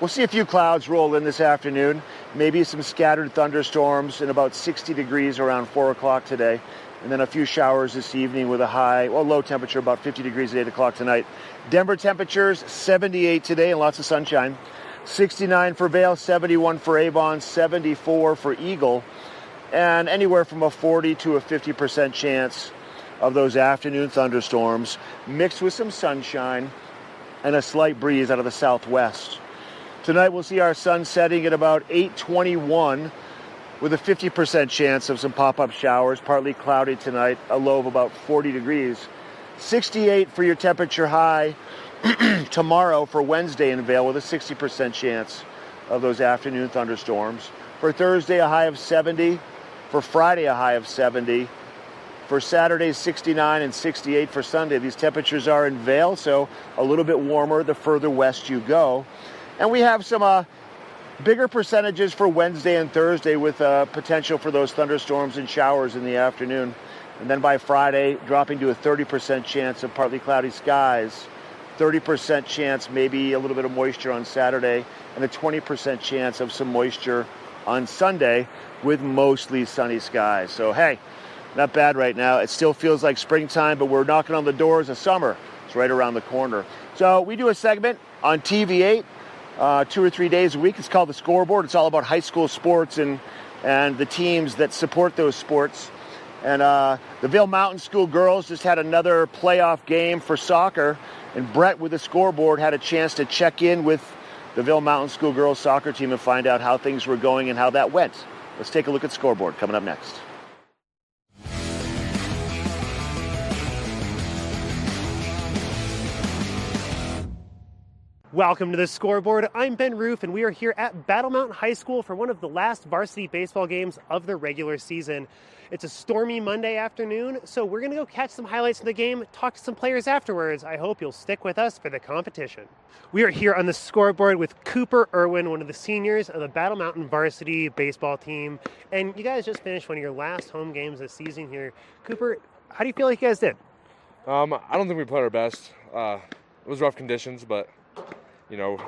We'll see a few clouds roll in this afternoon, maybe some scattered thunderstorms and about 60 degrees around 4 o'clock today. And then a few showers this evening with a high, well, low temperature about 50 degrees at 8 o'clock tonight. Denver temperatures 78 today and lots of sunshine. 69 for Vail, 71 for Avon, 74 for Eagle, and anywhere from a 40 to a 50% chance of those afternoon thunderstorms mixed with some sunshine and a slight breeze out of the southwest. Tonight we'll see our sun setting at about 821 with a 50% chance of some pop-up showers, partly cloudy tonight, a low of about 40 degrees. 68 for your temperature high tomorrow for Wednesday in Vail with a 60% chance of those afternoon thunderstorms. For Thursday, a high of 70. For Friday, a high of 70. For Saturday, 69 and 68 for Sunday. These temperatures are in Vail, so a little bit warmer the further west you go. And we have some uh, bigger percentages for Wednesday and Thursday with uh, potential for those thunderstorms and showers in the afternoon. And then by Friday, dropping to a 30% chance of partly cloudy skies 30% chance, maybe a little bit of moisture on Saturday, and a 20% chance of some moisture on Sunday with mostly sunny skies. So, hey, not bad right now. It still feels like springtime, but we're knocking on the doors of summer. It's right around the corner. So, we do a segment on TV8 uh, two or three days a week. It's called The Scoreboard. It's all about high school sports and, and the teams that support those sports. And uh, the Vail Mountain School girls just had another playoff game for soccer. And Brett, with the scoreboard, had a chance to check in with the Vail Mountain School girls soccer team and find out how things were going and how that went. Let's take a look at scoreboard coming up next. Welcome to the scoreboard. I'm Ben Roof, and we are here at Battle Mountain High School for one of the last varsity baseball games of the regular season. It's a stormy Monday afternoon, so we're going to go catch some highlights of the game, talk to some players afterwards. I hope you'll stick with us for the competition. We are here on the scoreboard with Cooper Irwin, one of the seniors of the Battle Mountain varsity baseball team. And you guys just finished one of your last home games this season here. Cooper, how do you feel like you guys did? Um, I don't think we played our best. Uh, it was rough conditions, but you know,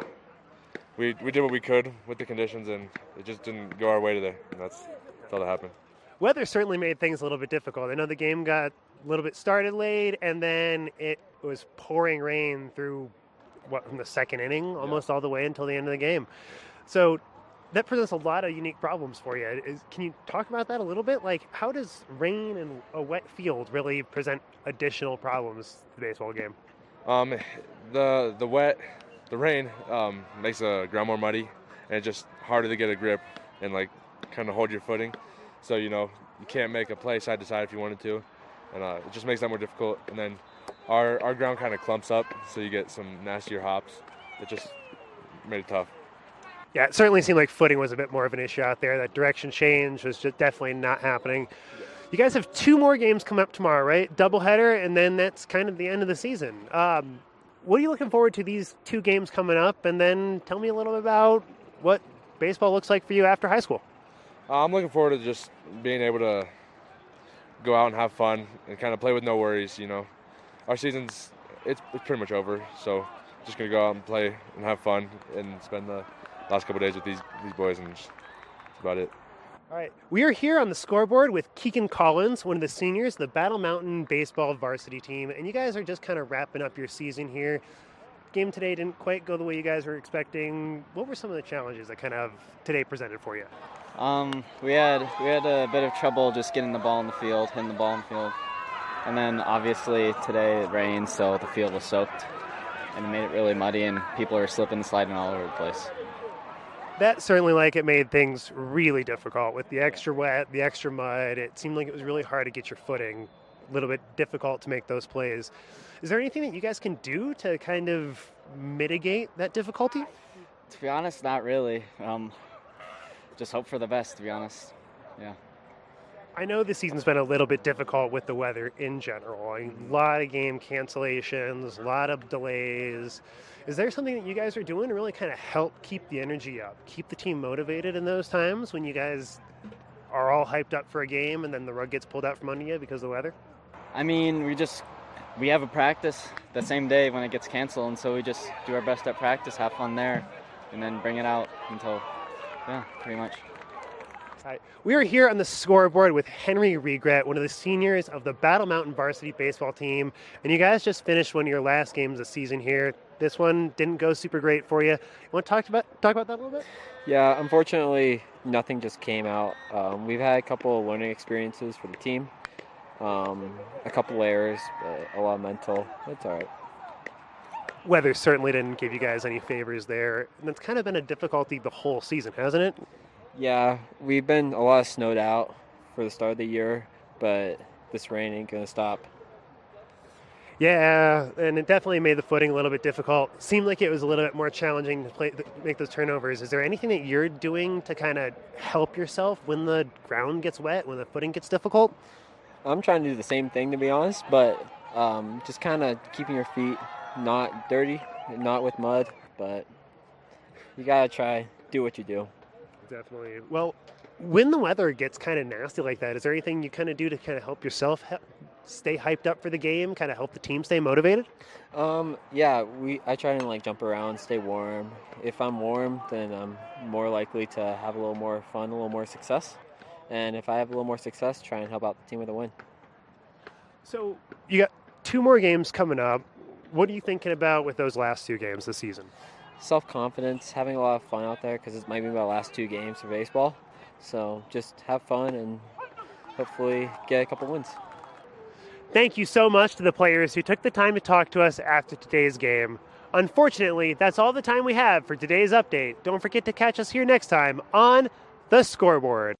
we we did what we could with the conditions, and it just didn't go our way today. And that's, that's all that happened. Weather certainly made things a little bit difficult. I know the game got a little bit started late, and then it was pouring rain through what from the second inning almost all the way until the end of the game. So that presents a lot of unique problems for you. Is, can you talk about that a little bit? Like, how does rain and a wet field really present additional problems to the baseball game? Um, the the wet, the rain um, makes the ground more muddy, and it's just harder to get a grip and like kind of hold your footing. So you know you can't make a play side to side if you wanted to, and uh, it just makes that more difficult. And then our our ground kind of clumps up, so you get some nastier hops. It just made it tough. Yeah, it certainly seemed like footing was a bit more of an issue out there. That direction change was just definitely not happening. You guys have two more games come up tomorrow, right? Doubleheader, and then that's kind of the end of the season. Um, what are you looking forward to these two games coming up? And then tell me a little bit about what baseball looks like for you after high school. Uh, I'm looking forward to just being able to go out and have fun and kind of play with no worries. You know, our season's it's, it's pretty much over, so just gonna go out and play and have fun and spend the last couple days with these these boys, and just, that's about it. All right, we are here on the scoreboard with Keegan Collins, one of the seniors, the Battle Mountain baseball varsity team, and you guys are just kind of wrapping up your season here. Game today didn't quite go the way you guys were expecting. What were some of the challenges that kind of today presented for you? Um, we had we had a bit of trouble just getting the ball in the field, hitting the ball in the field, and then obviously today it rained, so the field was soaked, and it made it really muddy, and people are slipping and sliding all over the place. That certainly like it made things really difficult with the extra wet, the extra mud. It seemed like it was really hard to get your footing, a little bit difficult to make those plays. Is there anything that you guys can do to kind of mitigate that difficulty? To be honest, not really. Um, just hope for the best. To be honest, yeah. I know the season's been a little bit difficult with the weather in general. A lot of game cancellations, a lot of delays. Is there something that you guys are doing to really kind of help keep the energy up, keep the team motivated in those times when you guys are all hyped up for a game and then the rug gets pulled out from under you because of the weather? I mean, we just we have a practice the same day when it gets canceled, and so we just do our best at practice, have fun there, and then bring it out until yeah, pretty much. We are here on the scoreboard with Henry Regret, one of the seniors of the Battle Mountain varsity baseball team. And you guys just finished one of your last games of the season here. This one didn't go super great for you. You want to talk about talk about that a little bit? Yeah, unfortunately, nothing just came out. Um, we've had a couple of learning experiences for the team, um, a couple errors, but a lot of mental. It's all right. Weather certainly didn't give you guys any favors there. And it's kind of been a difficulty the whole season, hasn't it? Yeah, we've been a lot of snowed out for the start of the year, but this rain ain't gonna stop. Yeah, and it definitely made the footing a little bit difficult. Seemed like it was a little bit more challenging to play, make those turnovers. Is there anything that you're doing to kind of help yourself when the ground gets wet, when the footing gets difficult? I'm trying to do the same thing to be honest, but um, just kind of keeping your feet not dirty, not with mud, but you gotta try do what you do. Definitely. Well, when the weather gets kind of nasty like that, is there anything you kind of do to kind of help yourself he- stay hyped up for the game, kind of help the team stay motivated? Um, yeah, we I try and like jump around, stay warm. If I'm warm, then I'm more likely to have a little more fun, a little more success. And if I have a little more success, try and help out the team with a win. So you got two more games coming up. What are you thinking about with those last two games this season? Self confidence, having a lot of fun out there because it might be my last two games for baseball. So just have fun and hopefully get a couple wins. Thank you so much to the players who took the time to talk to us after today's game. Unfortunately, that's all the time we have for today's update. Don't forget to catch us here next time on The Scoreboard.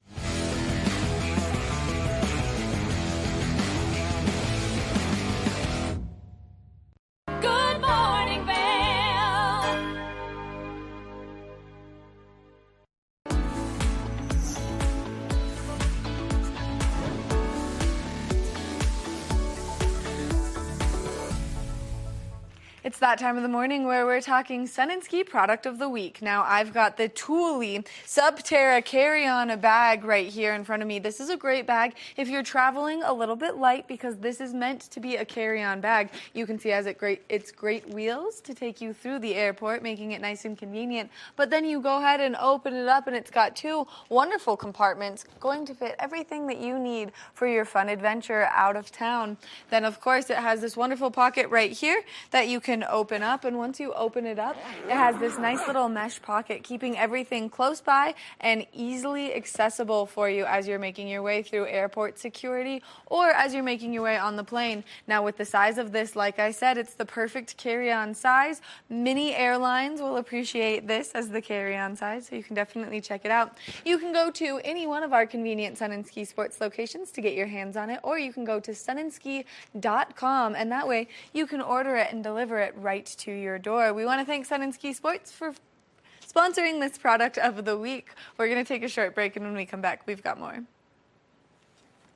That time of the morning where we're talking Sun and Ski product of the week. Now, I've got the Thule Subterra carry-on a bag right here in front of me. This is a great bag if you're traveling a little bit light because this is meant to be a carry-on bag. You can see as it great it's great wheels to take you through the airport, making it nice and convenient. But then you go ahead and open it up and it's got two wonderful compartments going to fit everything that you need for your fun adventure out of town. Then of course it has this wonderful pocket right here that you can open up and once you open it up, it has this nice little mesh pocket keeping everything close by and easily accessible for you as you're making your way through airport security or as you're making your way on the plane. Now with the size of this, like I said, it's the perfect carry-on size. Many airlines will appreciate this as the carry-on size, so you can definitely check it out. You can go to any one of our convenient Sun and Ski Sports locations to get your hands on it, or you can go to sunandski.com, and that way you can order it and deliver it right to your door. We want to thank Sun and Ski Sports for sponsoring this product of the week. We're going to take a short break, and when we come back, we've got more.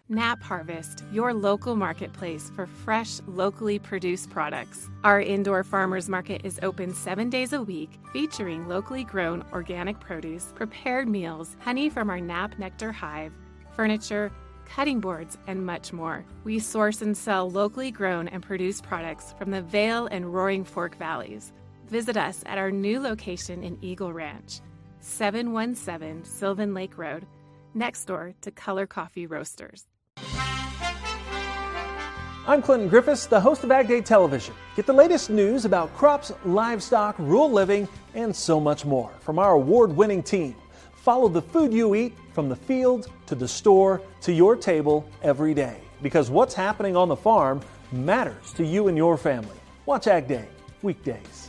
Knapp Harvest, your local marketplace for fresh, locally produced products. Our indoor farmers market is open seven days a week, featuring locally grown organic produce, prepared meals, honey from our Knapp Nectar hive, furniture, cutting boards, and much more. We source and sell locally grown and produced products from the Vail and Roaring Fork valleys. Visit us at our new location in Eagle Ranch, 717 Sylvan Lake Road, next door to Color Coffee Roasters. I'm Clinton Griffiths, the host of Ag Day Television. Get the latest news about crops, livestock, rural living, and so much more from our award winning team. Follow the food you eat from the field to the store to your table every day because what's happening on the farm matters to you and your family. Watch Ag Day, weekdays.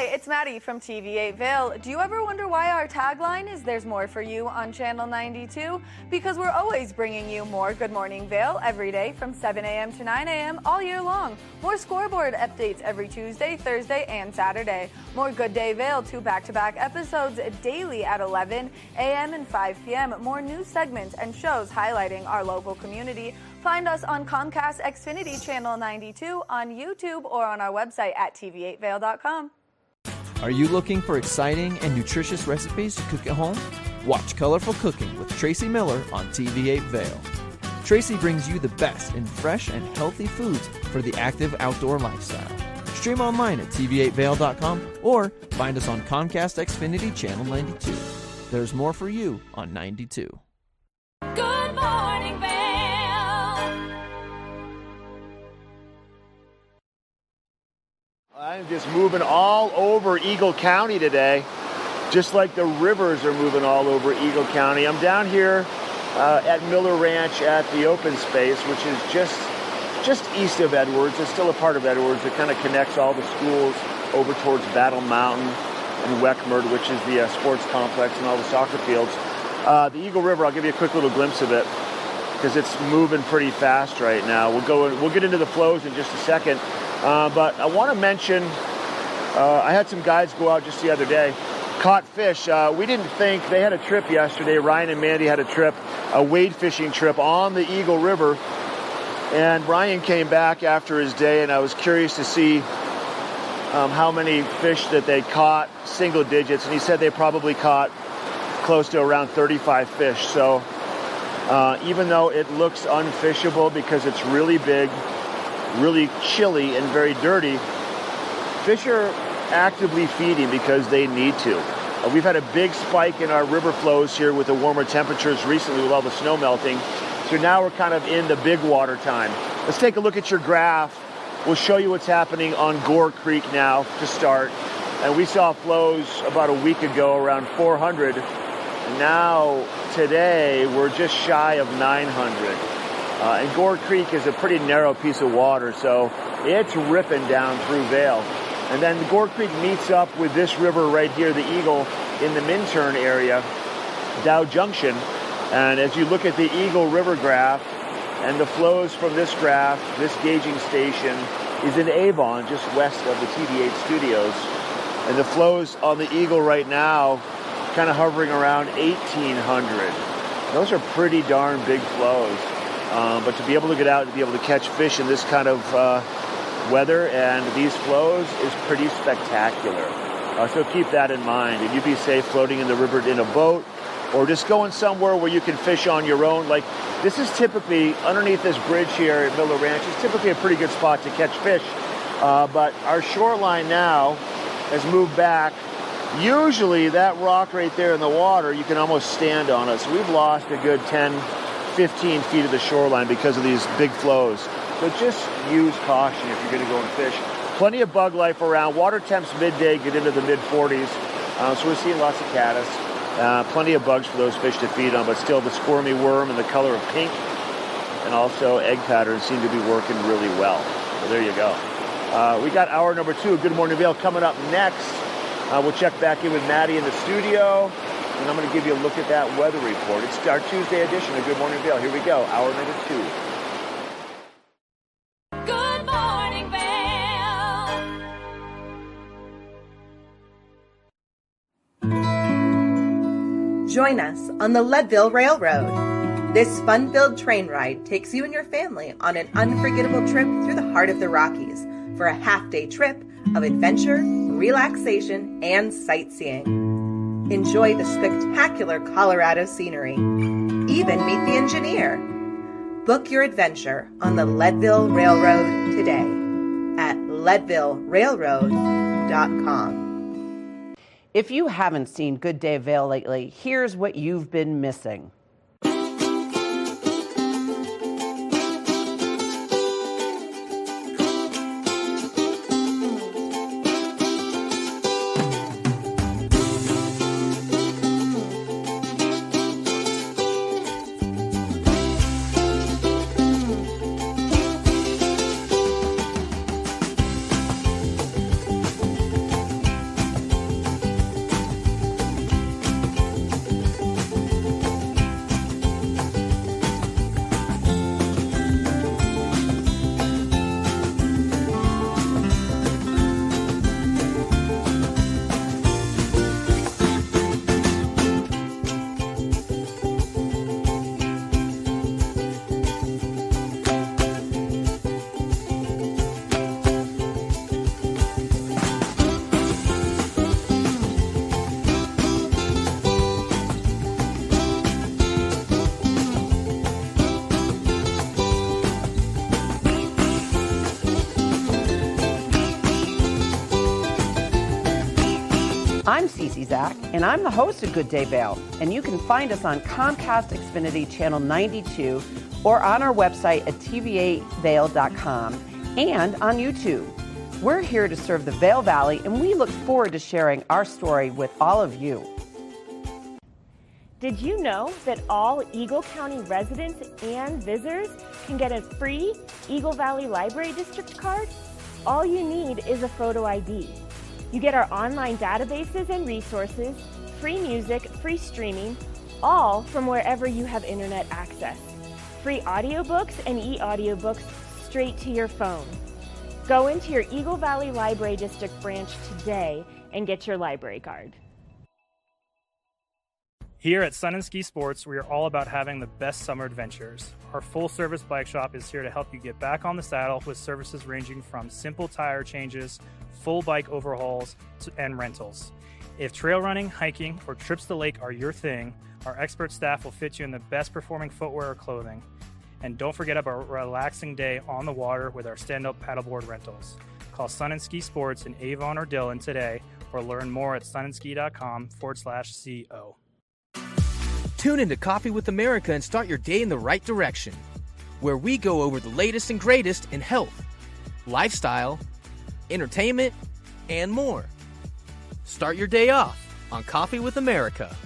Hi, it's Maddie from TV8 Vail. Do you ever wonder why our tagline is There's More for You on Channel 92? Because we're always bringing you more Good Morning Vail every day from 7 a.m. to 9 a.m. all year long. More scoreboard updates every Tuesday, Thursday, and Saturday. More Good Day Vail, two back to back episodes daily at 11 a.m. and 5 p.m. More news segments and shows highlighting our local community. Find us on Comcast Xfinity Channel 92, on YouTube, or on our website at tv8vail.com. Are you looking for exciting and nutritious recipes to cook at home? Watch Colorful Cooking with Tracy Miller on TV8 Vail. Tracy brings you the best in fresh and healthy foods for the active outdoor lifestyle. Stream online at tv8vail.com or find us on Comcast Xfinity Channel 92. There's more for you on 92. Good I'm just moving all over Eagle County today, just like the rivers are moving all over Eagle County. I'm down here uh, at Miller Ranch at the open space, which is just just east of Edwards. It's still a part of Edwards. It kind of connects all the schools over towards Battle Mountain and WECMRD, which is the uh, sports complex and all the soccer fields. Uh, the Eagle River, I'll give you a quick little glimpse of it because it's moving pretty fast right now. We'll go. We'll get into the flows in just a second. Uh, but I want to mention, uh, I had some guys go out just the other day, caught fish. Uh, we didn't think they had a trip yesterday. Ryan and Mandy had a trip, a wade fishing trip on the Eagle River. And Ryan came back after his day, and I was curious to see um, how many fish that they caught, single digits, and he said they probably caught close to around 35 fish. So uh, even though it looks unfishable because it's really big, really chilly, and very dirty, fish are actively feeding because they need to. Uh, we've had a big spike in our river flows here with the warmer temperatures recently with all the snow melting. So now we're kind of in the big water time. Let's take a look at your graph. We'll show you what's happening on Gore Creek now to start. And we saw flows about a week ago around 400. Now, today, we're just shy of 900. Uh, and Gore Creek is a pretty narrow piece of water, so it's ripping down through Vail. And then Gore Creek meets up with this river right here, the Eagle, in the Minturn area, Dowd Junction. And as you look at the Eagle River graph and the flows from this graph, this gauging station is in Avon, just west of the TV8 studios. And the flows on the Eagle right now kind of hovering around 1800. Those are pretty darn big flows. Um, but to be able to get out and be able to catch fish in this kind of uh, weather and these flows is pretty spectacular. Uh, so keep that in mind. And you be safe floating in the river in a boat or just going somewhere where you can fish on your own. Like this is typically underneath this bridge here at Miller Ranch is typically a pretty good spot to catch fish. Uh, but our shoreline now has moved back. Usually that rock right there in the water, you can almost stand on it. So we've lost a good 10, 15 feet of the shoreline because of these big flows. So just use caution if you're going to go and fish. Plenty of bug life around. Water temps midday get into the mid 40s. Uh, so we're seeing lots of caddis. Uh, plenty of bugs for those fish to feed on, but still the squirmy worm and the color of pink and also egg patterns seem to be working really well. So there you go. Uh, we got hour number two Good Morning Vail, coming up next. Uh, we'll check back in with Maddie in the studio, and I'm going to give you a look at that weather report. It's our Tuesday edition of Good Morning Vail. Here we go, hour number two. Good morning, Vail. Join us on the Leadville Railroad. This fun filled train ride takes you and your family on an unforgettable trip through the heart of the Rockies for a half day trip of adventure, relaxation, and sightseeing. Enjoy the spectacular Colorado scenery. Even meet the engineer. Book your adventure on the Leadville Railroad today at leadvillerailroad.com. If you haven't seen Good Day Vail lately, here's what you've been missing. And I'm the host of Good Day Vail. And you can find us on Comcast Xfinity Channel 92 or on our website at tv8vail.com and on YouTube. We're here to serve the Vail Valley, and we look forward to sharing our story with all of you. Did you know that all Eagle County residents and visitors can get a free Eagle Valley Library District card? All you need is a photo ID. You get our online databases and resources, free music, free streaming, all from wherever you have internet access. Free audiobooks and e-audiobooks straight to your phone. Go into your Eagle Valley Library District branch today and get your library card. Here at Sun and Ski Sports, we are all about having the best summer adventures. Our full service bike shop is here to help you get back on the saddle with services ranging from simple tire changes, full bike overhauls, and rentals. If trail running, hiking, or trips to the lake are your thing, our expert staff will fit you in the best performing footwear or clothing. And don't forget about a relaxing day on the water with our stand up paddleboard rentals. Call Sun and Ski Sports in Avon or Dillon today or learn more at sunandski.com forward slash CO. Tune into Coffee with America and start your day in the right direction, where we go over the latest and greatest in health, lifestyle, entertainment, and more. Start your day off on Coffee with America.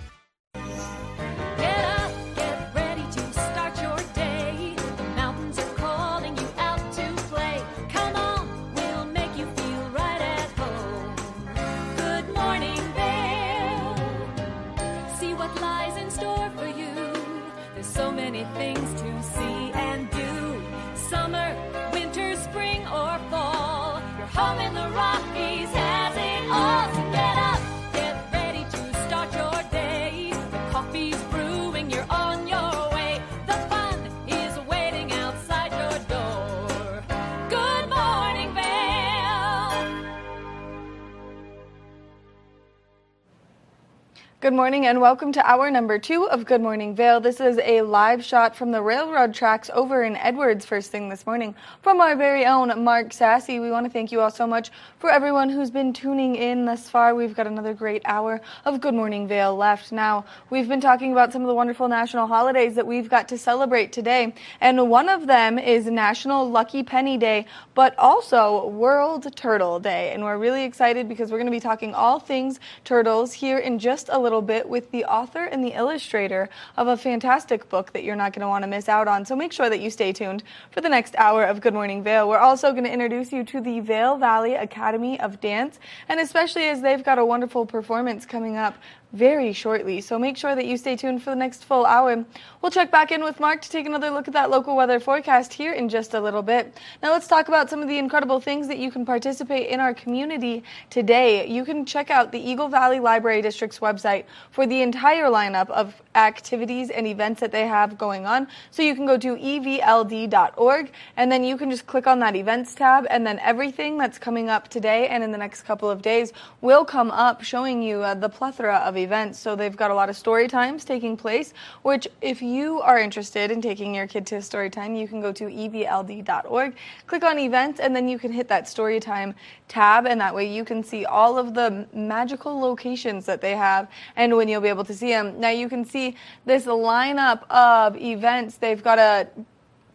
Good morning and welcome to hour number two of Good Morning Vail. This is a live shot from the railroad tracks over in Edwards first thing this morning from our very own Mark Sassy. We want to thank you all so much for everyone who's been tuning in thus far. We've got another great hour of Good Morning Vail left. Now, we've been talking about some of the wonderful national holidays that we've got to celebrate today, and one of them is National Lucky Penny Day, but also World Turtle Day. And we're really excited because we're going to be talking all things turtles here in just a little bit with the author and the illustrator of a fantastic book that you're not going to want to miss out on. So make sure that you stay tuned for the next hour of Good Morning Vail. We're also going to introduce you to the Vail Valley Academy of Dance, and especially as they've got a wonderful performance coming up very shortly. So make sure that you stay tuned for the next full hour. We'll check back in with Mark to take another look at that local weather forecast here in just a little bit. Now let's talk about some of the incredible things that you can participate in our community today. You can check out the Eagle Valley Library District's website for the entire lineup of activities and events that they have going on. So you can go to evld.org and then you can just click on that events tab and then everything that's coming up today and in the next couple of days will come up showing you uh, the plethora of events. So they've got a lot of story times taking place, which if you are interested in taking your kid to a story time, you can go to E evld.org, click on events, and then you can hit that story time tab, and that way you can see all of the magical locations that they have and when you'll be able to see them. Now you can see this lineup of events. They've got a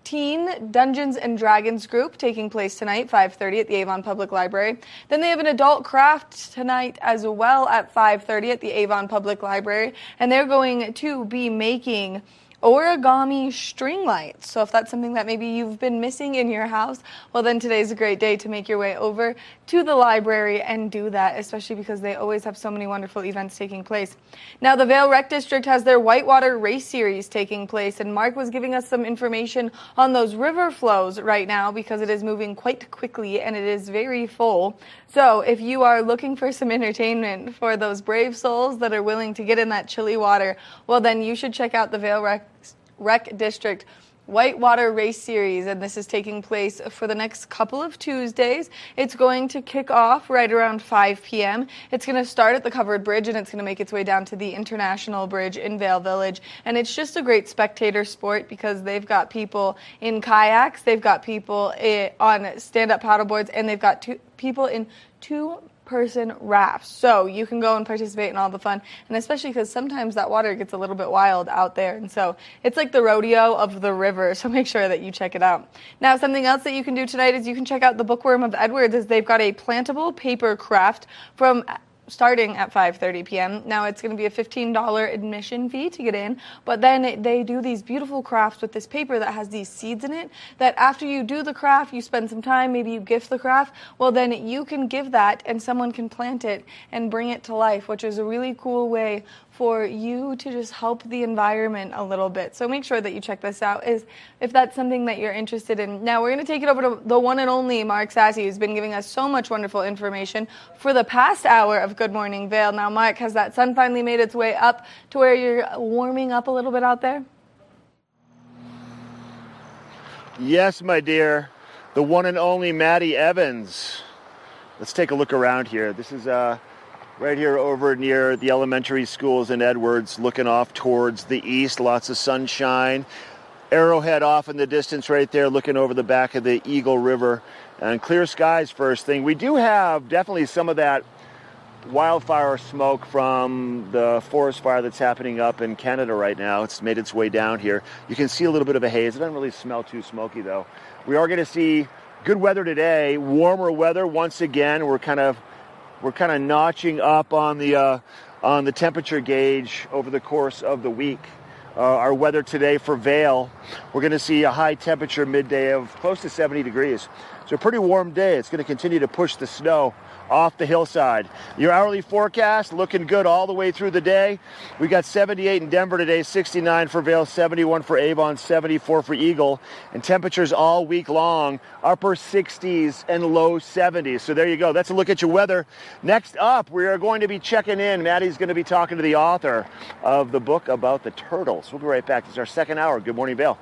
teen Dungeons and Dragons group taking place tonight, 5:30 at the Avon Public Library. Then they have an adult craft tonight as well at 5:30 at the Avon Public Library, and they're going to be making origami string lights. So if that's something that maybe you've been missing in your house, well then today's a great day to make your way over to the library and do that, especially because they always have so many wonderful events taking place. Now the Vail Rec District has their Whitewater Race Series taking place and Mark was giving us some information on those river flows right now because it is moving quite quickly and it is very full. So if you are looking for some entertainment for those brave souls that are willing to get in that chilly water, well then you should check out the Vail Rec, Rec District Whitewater Race Series, and this is taking place for the next couple of Tuesdays. It's going to kick off right around 5 p.m. It's going to start at the covered bridge and it's going to make its way down to the International Bridge in Vail Village. And it's just a great spectator sport because they've got people in kayaks, they've got people eh, on stand up paddleboards, and they've got two, people in two person rafts. So you can go and participate in all the fun. And especially because sometimes that water gets a little bit wild out there. And so it's like the rodeo of the river. So make sure that you check it out. Now, something else that you can do tonight is you can check out the Bookworm of Edwards as they've got a plantable paper craft from starting at 5:30 p.m. Now it's going to be a $15 admission fee to get in, but then they do these beautiful crafts with this paper that has these seeds in it that after you do the craft, you spend some time, maybe you gift the craft, well then you can give that and someone can plant it and bring it to life, which is a really cool way for you to just help the environment a little bit. So make sure that you check this out is if that's something that you're interested in. Now we're going to take it over to the one and only Mark Sassy who's been giving us so much wonderful information for the past hour of Good Morning Vail. Now, Mark, has that sun finally made its way up to where you're warming up a little bit out there? Yes, my dear. The one and only Maddie Evans. Let's take a look around here. This is uh, right here over near the elementary schools in Edwards, looking off towards the east. Lots of sunshine. Arrowhead off in the distance right there, looking over the back of the Eagle River. And clear skies first thing. We do have definitely some of that wildfire smoke from the forest fire that's happening up in Canada right now. It's made its way down here. You can see a little bit of a haze. It doesn't really smell too smoky though. We are going to see good weather today, warmer weather once again. We're kind of we're kind of notching up on the uh, on the temperature gauge over the course of the week. Uh, our weather today for Vail, we're going to see a high temperature midday of close to 70 degrees. So a pretty warm day. It's going to continue to push the snow off the hillside. Your hourly forecast looking good all the way through the day. We got 78 in Denver today, 69 for Vail, 71 for Avon, 74 for Eagle, and temperatures all week long, upper 60s and low 70s. So there you go. That's a look at your weather. Next up, we are going to be checking in. Maddie's going to be talking to the author of the book about the turtles. We'll be right back. This is our second hour. Good morning, Vail.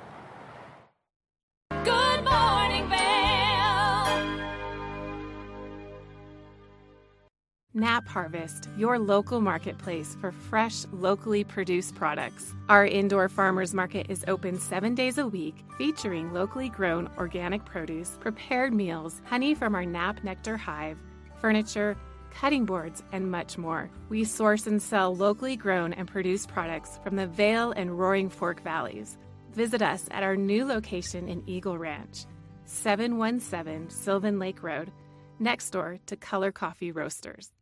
Knapp Harvest, your local marketplace for fresh, locally produced products. Our indoor farmers market is open seven days a week, featuring locally grown organic produce, prepared meals, honey from our Knapp Nectar hive, furniture, cutting boards, and much more. We source and sell locally grown and produced products from the Vail and Roaring Fork Valleys. Visit us at our new location in Eagle Ranch, 717 Sylvan Lake Road, next door to Color Coffee Roasters.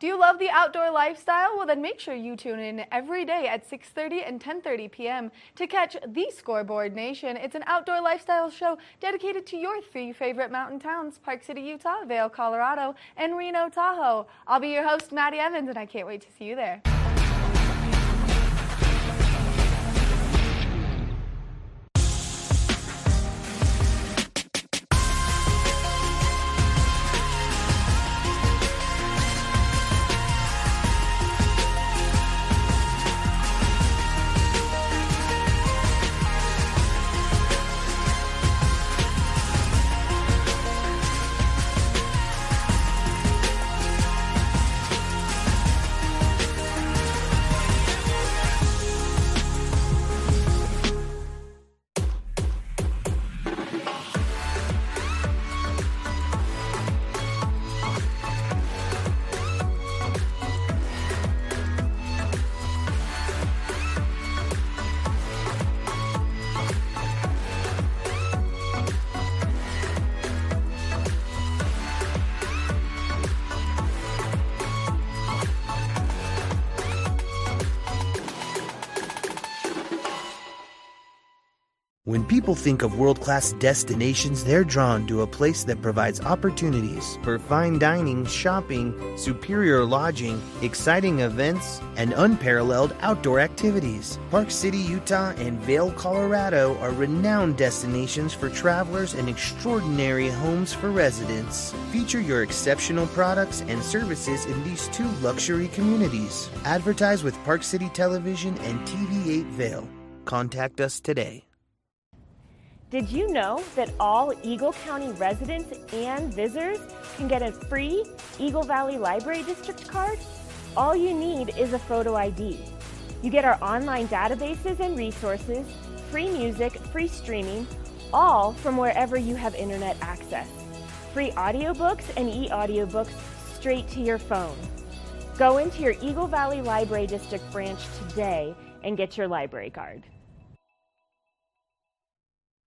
Do you love the outdoor lifestyle? Well, then make sure you tune in every day at 6:30 and 10:30 p.m. to catch The Scoreboard Nation. It's an outdoor lifestyle show dedicated to your three favorite mountain towns: Park City, Utah, Vail, Colorado, and Reno, Tahoe. I'll be your host, Maddie Evans, and I can't wait to see you there. People think of world class destinations, they're drawn to a place that provides opportunities for fine dining, shopping, superior lodging, exciting events, and unparalleled outdoor activities. Park City, Utah, and Vail, Colorado are renowned destinations for travelers and extraordinary homes for residents. Feature your exceptional products and services in these two luxury communities. Advertise with Park City Television and TV8 Vail. Contact us today. Did you know that all Eagle County residents and visitors can get a free Eagle Valley Library District card? All you need is a photo ID. You get our online databases and resources, free music, free streaming, all from wherever you have internet access. Free audiobooks and e-audiobooks straight to your phone. Go into your Eagle Valley Library District branch today and get your library card.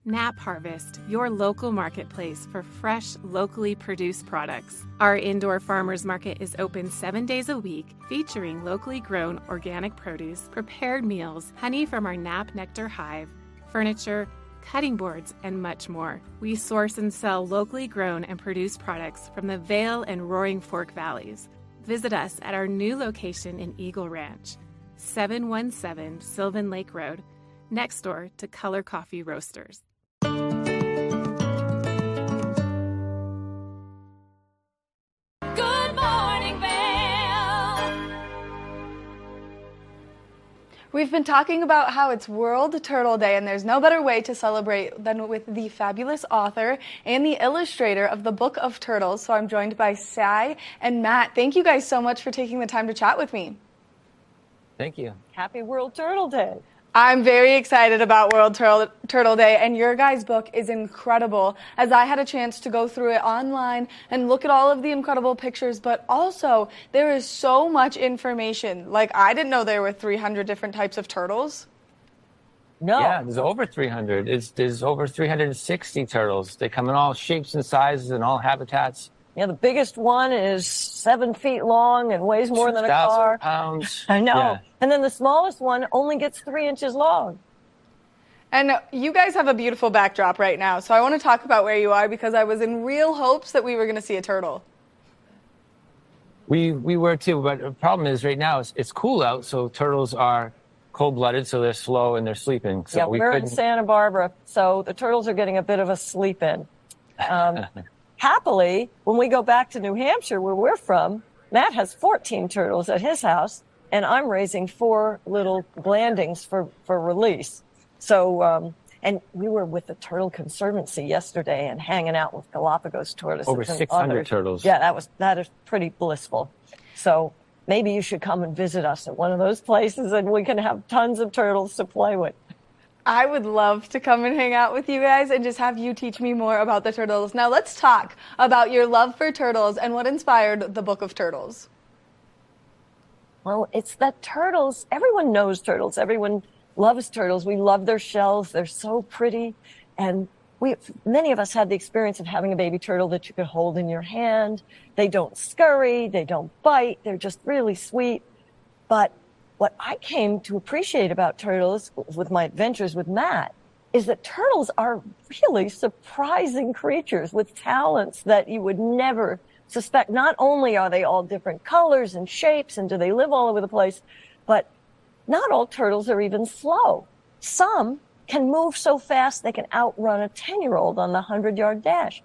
Knapp Harvest, your local marketplace for fresh, locally produced products. Our indoor farmers market is open seven days a week, featuring locally grown organic produce, prepared meals, honey from our Knapp Nectar hive, furniture, cutting boards, and much more. We source and sell locally grown and produced products from the Vail and Roaring Fork Valleys. Visit us at our new location in Eagle Ranch, 717 Sylvan Lake Road, next door to Color Coffee Roasters. We've been talking about how it's World Turtle Day, and there's no better way to celebrate than with the fabulous author and the illustrator of the Book of Turtles. So I'm joined by Sai and Matt. Thank you guys so much for taking the time to chat with me. Thank you. Happy World Turtle Day. I'm very excited about World Turtle, Turtle Day, and your guys' book is incredible. As I had a chance to go through it online and look at all of the incredible pictures, but also there is so much information. Like, I didn't know there were 300 different types of turtles. No. Yeah, there's over 300. It's, there's over 360 turtles. They come in all shapes and sizes and all habitats. Yeah, the biggest one is seven feet long and weighs more than a 2,000 car. pounds. I know. Yeah. And then the smallest one only gets three inches long. And you guys have a beautiful backdrop right now, so I want to talk about where you are because I was in real hopes that we were going to see a turtle. We we were too, but the problem is right now it's, it's cool out, so turtles are cold blooded, so they're slow and they're sleeping. So yeah, we we're in couldn't. Santa Barbara, so the turtles are getting a bit of a sleep in. Um, happily, when we go back to New Hampshire, where we're from, Matt has 14 turtles at his house, and I'm raising four little blandings for, for release. So, um, and we were with the Turtle Conservancy yesterday and hanging out with Galapagos tortoises. Over and 600 others. turtles. Yeah, that was that is pretty blissful. So maybe you should come and visit us at one of those places, and we can have tons of turtles to play with. I would love to come and hang out with you guys and just have you teach me more about the turtles. Now, let's talk about your love for turtles and what inspired the Book of Turtles. Well, it's that turtles, everyone knows turtles. Everyone loves turtles. We love their shells. They're so pretty. And we, many of us had the experience of having a baby turtle that you could hold in your hand. They don't scurry. They don't bite. They're just really sweet. But what I came to appreciate about turtles with my adventures with Matt is that turtles are really surprising creatures with talents that you would never suspect. Not only are they all different colors and shapes and do they live all over the place, but not all turtles are even slow. Some can move so fast they can outrun a 10 year old on the 100 yard dash.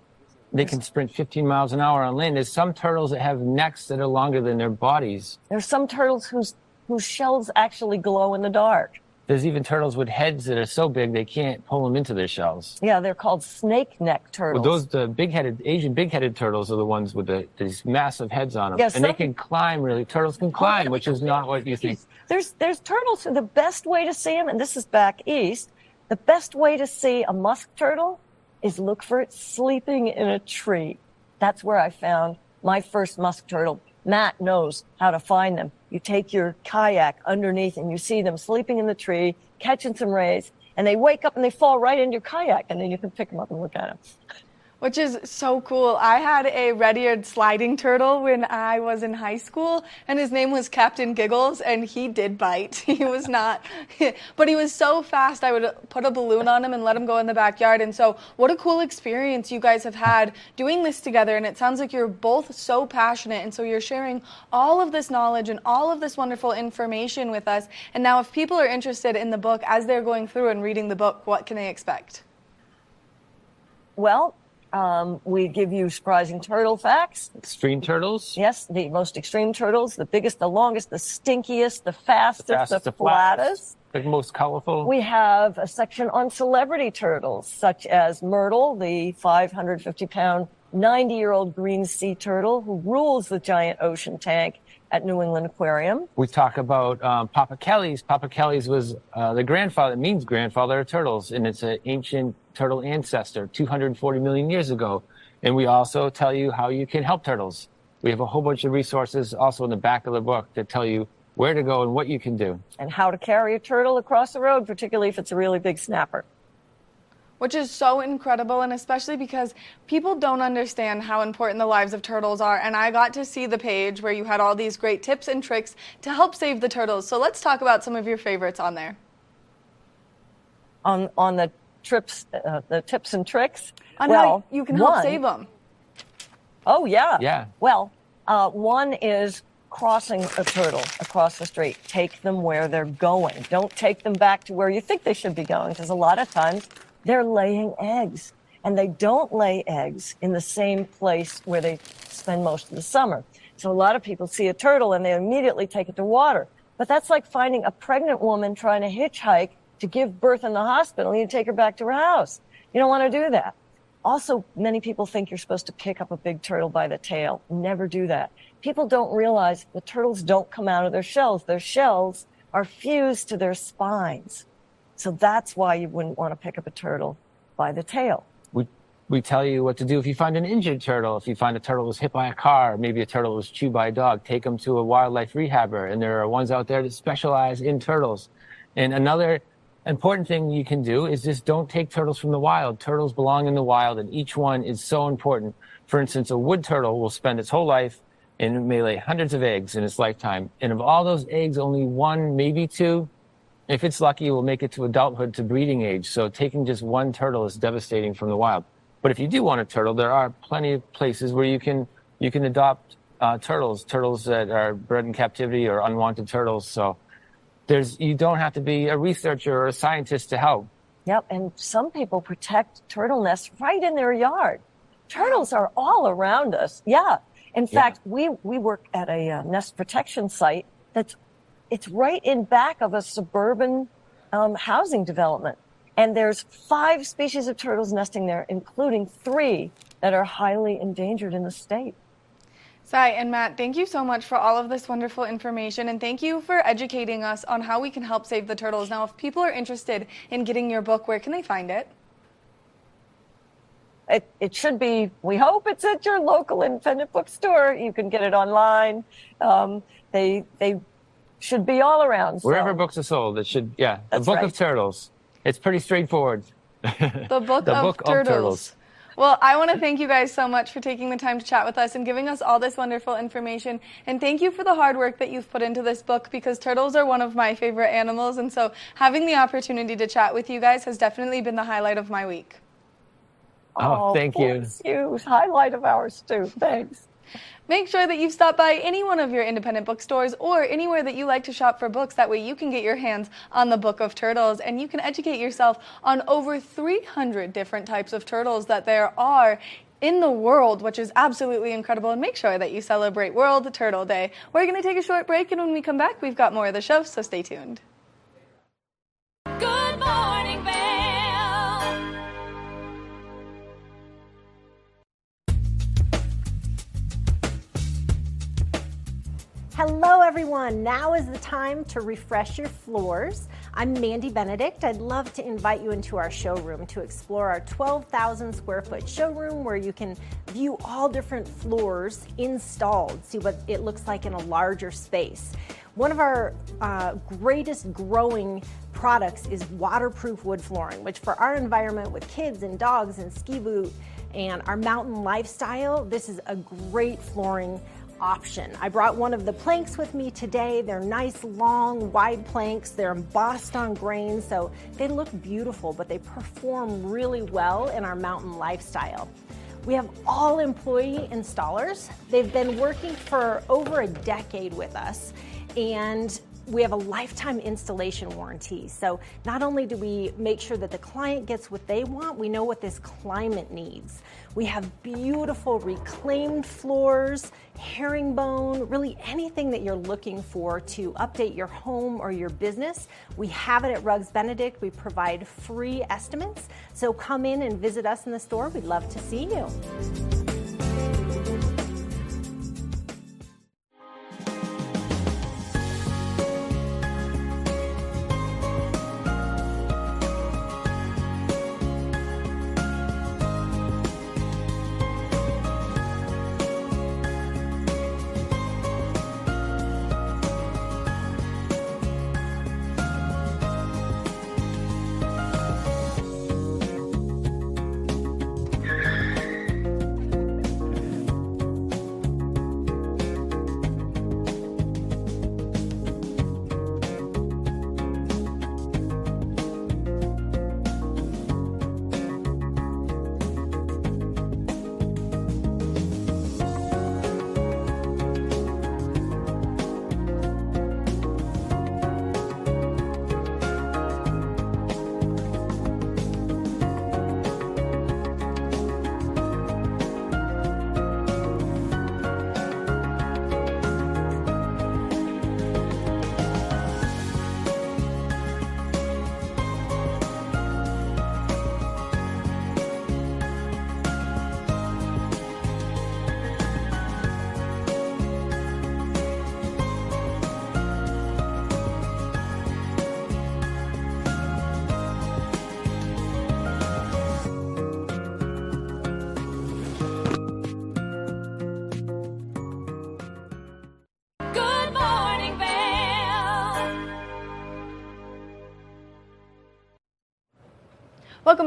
They can sprint 15 miles an hour on land. There's some turtles that have necks that are longer than their bodies. There's some turtles whose, whose shells actually glow in the dark. There's even turtles with heads that are so big they can't pull them into their shells. Yeah, they're called snake neck turtles. Well, those the big-headed Asian big-headed turtles are the ones with the, these massive heads on them, Yeah, and some- they can climb. Really, turtles can oh, climb, which is not what you think. There's there's turtles. The best way to see them, and this is back east, the best way to see a musk turtle is look for it sleeping in a tree. That's where I found my first musk turtle. Matt knows how to find them. You take your kayak underneath and you see them sleeping in the tree, catching some rays, and they wake up and they fall right into your kayak, and then you can pick them up and look at them. Which is so cool. I had a red-eared sliding turtle when I was in high school, and his name was Captain Giggles, and he did bite. He was not, but he was so fast. I would put a balloon on him and let him go in the backyard. And so, what a cool experience you guys have had doing this together. And it sounds like you're both so passionate, and so you're sharing all of this knowledge and all of this wonderful information with us. And now, if people are interested in the book as they're going through and reading the book, what can they expect? Well, um, we give you surprising turtle facts. Extreme turtles. Yes, the most extreme turtles, the biggest, the longest, the stinkiest, the fastest, the, fastest, the flattest. The most colorful. We have a section on celebrity turtles, such as Myrtle, the 550 pound, 90 year old green sea turtle who rules the giant ocean tank at New England Aquarium. We talk about um, Pappochelys. Papa Kelly's was uh, the grandfather, it means grandfather of turtles, and it's an ancient turtle ancestor 240 million years ago. And we also tell you how you can help turtles. We have a whole bunch of resources also in the back of the book that tell you where to go and what you can do. And how to carry a turtle across the road, particularly if it's a really big snapper. which is so incredible and especially because people don't understand how important the lives of turtles are and i got to see the page where you had all these great tips and tricks to help save the turtles so let's talk about some of your favorites on there On, on the trips, uh, the tips and tricks. on well, how you can help one- save them Oh, yeah. Yeah. Well, uh, one is crossing a turtle across the street. Take them where they're going. Don't take them back to where you think they should be going because a lot of times they're laying eggs and they don't lay eggs in the same place where they spend most of the summer. So a lot of people see a turtle and they immediately take it to water. But that's like finding a pregnant woman trying to hitchhike to give birth in the hospital. You take her back to her house. You don't want to do that. Also, many people think you're supposed to pick up a big turtle by the tail. Never do that. People don't realize the turtles don't come out of their shells. Their shells are fused to their spines. So that's why you wouldn't want to pick up a turtle by the tail. We, we tell you what to do if you find an injured turtle. If you find a turtle was hit by a car, maybe a turtle was chewed by a dog, take them to a wildlife rehabber. And there are ones out there that specialize in turtles. And another important thing you can do is just don't take turtles from the wild. Turtles belong in the wild, and each one is so important. For instance, a wood turtle will spend its whole life and may lay hundreds of eggs in its lifetime. And of all those eggs, only one, maybe two, if it's lucky, will make it to adulthood to breeding age. So taking just one turtle is devastating from the wild. But if you do want a turtle, there are plenty of places where you can you can adopt uh, turtles, turtles that are bred in captivity or unwanted turtles. So there's you don't have to be a researcher or a scientist to help. Yep, and some people protect turtle nests right in their yard. Turtles are all around us. Yeah. In Yeah. fact, we we work at a uh, nest protection site that's it's right in back of a suburban um, housing development, and there's five species of turtles nesting there, including three that are highly endangered in the state. Sai and Matt, thank you so much for all of this wonderful information and thank you for educating us on how we can help save the turtles. Now, if people are interested in getting your book, where can they find it? It, it should be, we hope it's at your local independent bookstore. You can get it online. Um, they, they should be all around. so- Wherever books are sold, it should yeah. The Book right. of Turtles. It's pretty straightforward. The Book, The of, Book of turtles. Turtles. Well, I want to thank you guys so much for taking the time to chat with us and giving us all this wonderful information. And thank you for the hard work that you've put into this book because turtles are one of my favorite animals. And so having the opportunity to chat with you guys has definitely been the highlight of my week. Oh, oh thank you. bless you. Highlight of ours too. Thanks. Make sure that you've stopped by any one of your independent bookstores or anywhere that you like to shop for books. That way you can get your hands on the Book of Turtles and you can educate yourself on over 300 different types of turtles that there are in the world, which is absolutely incredible. And make sure that you celebrate World Turtle Day. We're going to take a short break, and when we come back, we've got more of the show, so stay tuned. Hello, everyone. Now is the time to refresh your floors. I'm Mandy Benedict. I'd love to invite you into our showroom to explore our 12,000 square foot showroom where you can view all different floors installed, see what it looks like in a larger space. One of our uh, greatest growing products is waterproof wood flooring, which for our environment with kids and dogs and ski boot and our mountain lifestyle, this is a great flooring option. I brought one of the planks with me today. They're nice, long, wide planks. They're embossed on grain, so they look beautiful, but they perform really well in our mountain lifestyle. We have all employee installers. They've been working for over a decade with us, and we have a lifetime installation warranty. So not only do we make sure that the client gets what they want, we know what this climate needs. We have beautiful reclaimed floors, herringbone, really anything that you're looking for to update your home or your business. We have it at Rugs Benedict. We provide free estimates. So come in and visit us in the store. We'd love to see you.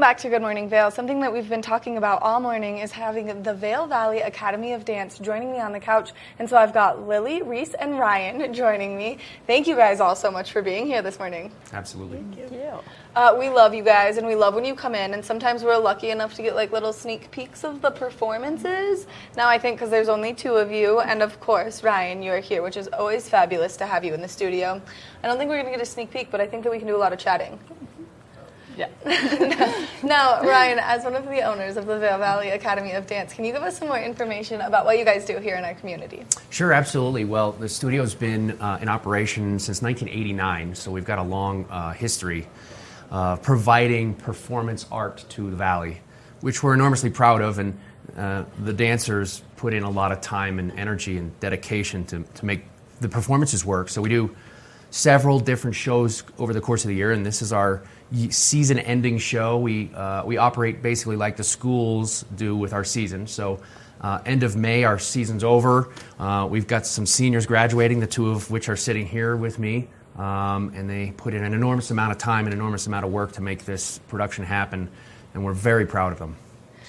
Back to Good Morning Vail. Something that we've been talking about all morning is having the Vail Valley Academy of Dance joining me on the couch. And so I've got Lily, Reese, and Ryan joining me. Thank you guys all so much for being here this morning. Absolutely. Thank you. Uh, we love you guys, and we love when you come in. And sometimes we're lucky enough to get like little sneak peeks of the performances. Now I think because there's only two of you, and of course Ryan, you're here, which is always fabulous to have you in the studio. I don't think we're gonna get a sneak peek, but I think that we can do a lot of chatting. Yeah. now, Ryan, as one of the owners of the Valley Academy of Dance, can you give us some more information about what you guys do here in our community? Sure, absolutely. Well, the studio's been uh, in operation since 1989, so we've got a long uh, history of providing performance art to the Valley, which we're enormously proud of, and uh, the dancers put in a lot of time and energy and dedication to, to make the performances work. So we do several different shows over the course of the year, and this is our season-ending show. We uh, we operate basically like the schools do with our season. So. Uh, end of May, our season's over. Uh, we've got some seniors graduating, the two of which are sitting here with me, um, and they put in an enormous amount of time and enormous amount of work to make this production happen, and we're very proud of them.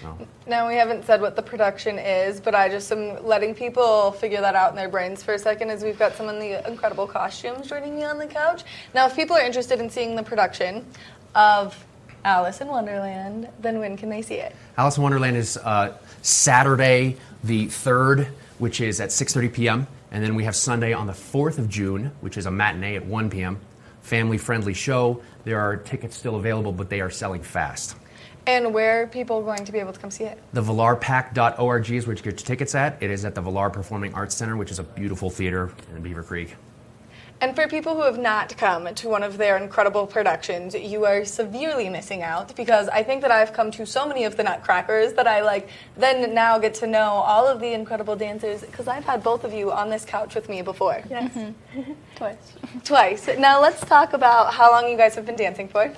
So. Now, we haven't said what the production is, but I just am letting people figure that out in their brains for a second as we've got some of the incredible costumes joining me on the couch. Now, if people are interested in seeing the production of Alice in Wonderland, then when can they see it? Alice in Wonderland is uh, Saturday the 3rd, which is at 6.30 p.m., and then we have Sunday on the 4th of June, which is a matinee at 1 p.m. Family-friendly show. There are tickets still available, but they are selling fast. And where are people going to be able to come see it? The VilarPac.org is where you get your tickets at. It is at the Vilar Performing Arts Center, which is a beautiful theater in Beaver Creek. And for people who have not come to one of their incredible productions, you are severely missing out because I think that I've come to so many of the Nutcrackers that I like then now get to know all of the incredible dancers because I've had both of you on this couch with me before. Yes. Mm-hmm. Twice. Twice. Now let's talk about how long you guys have been dancing for.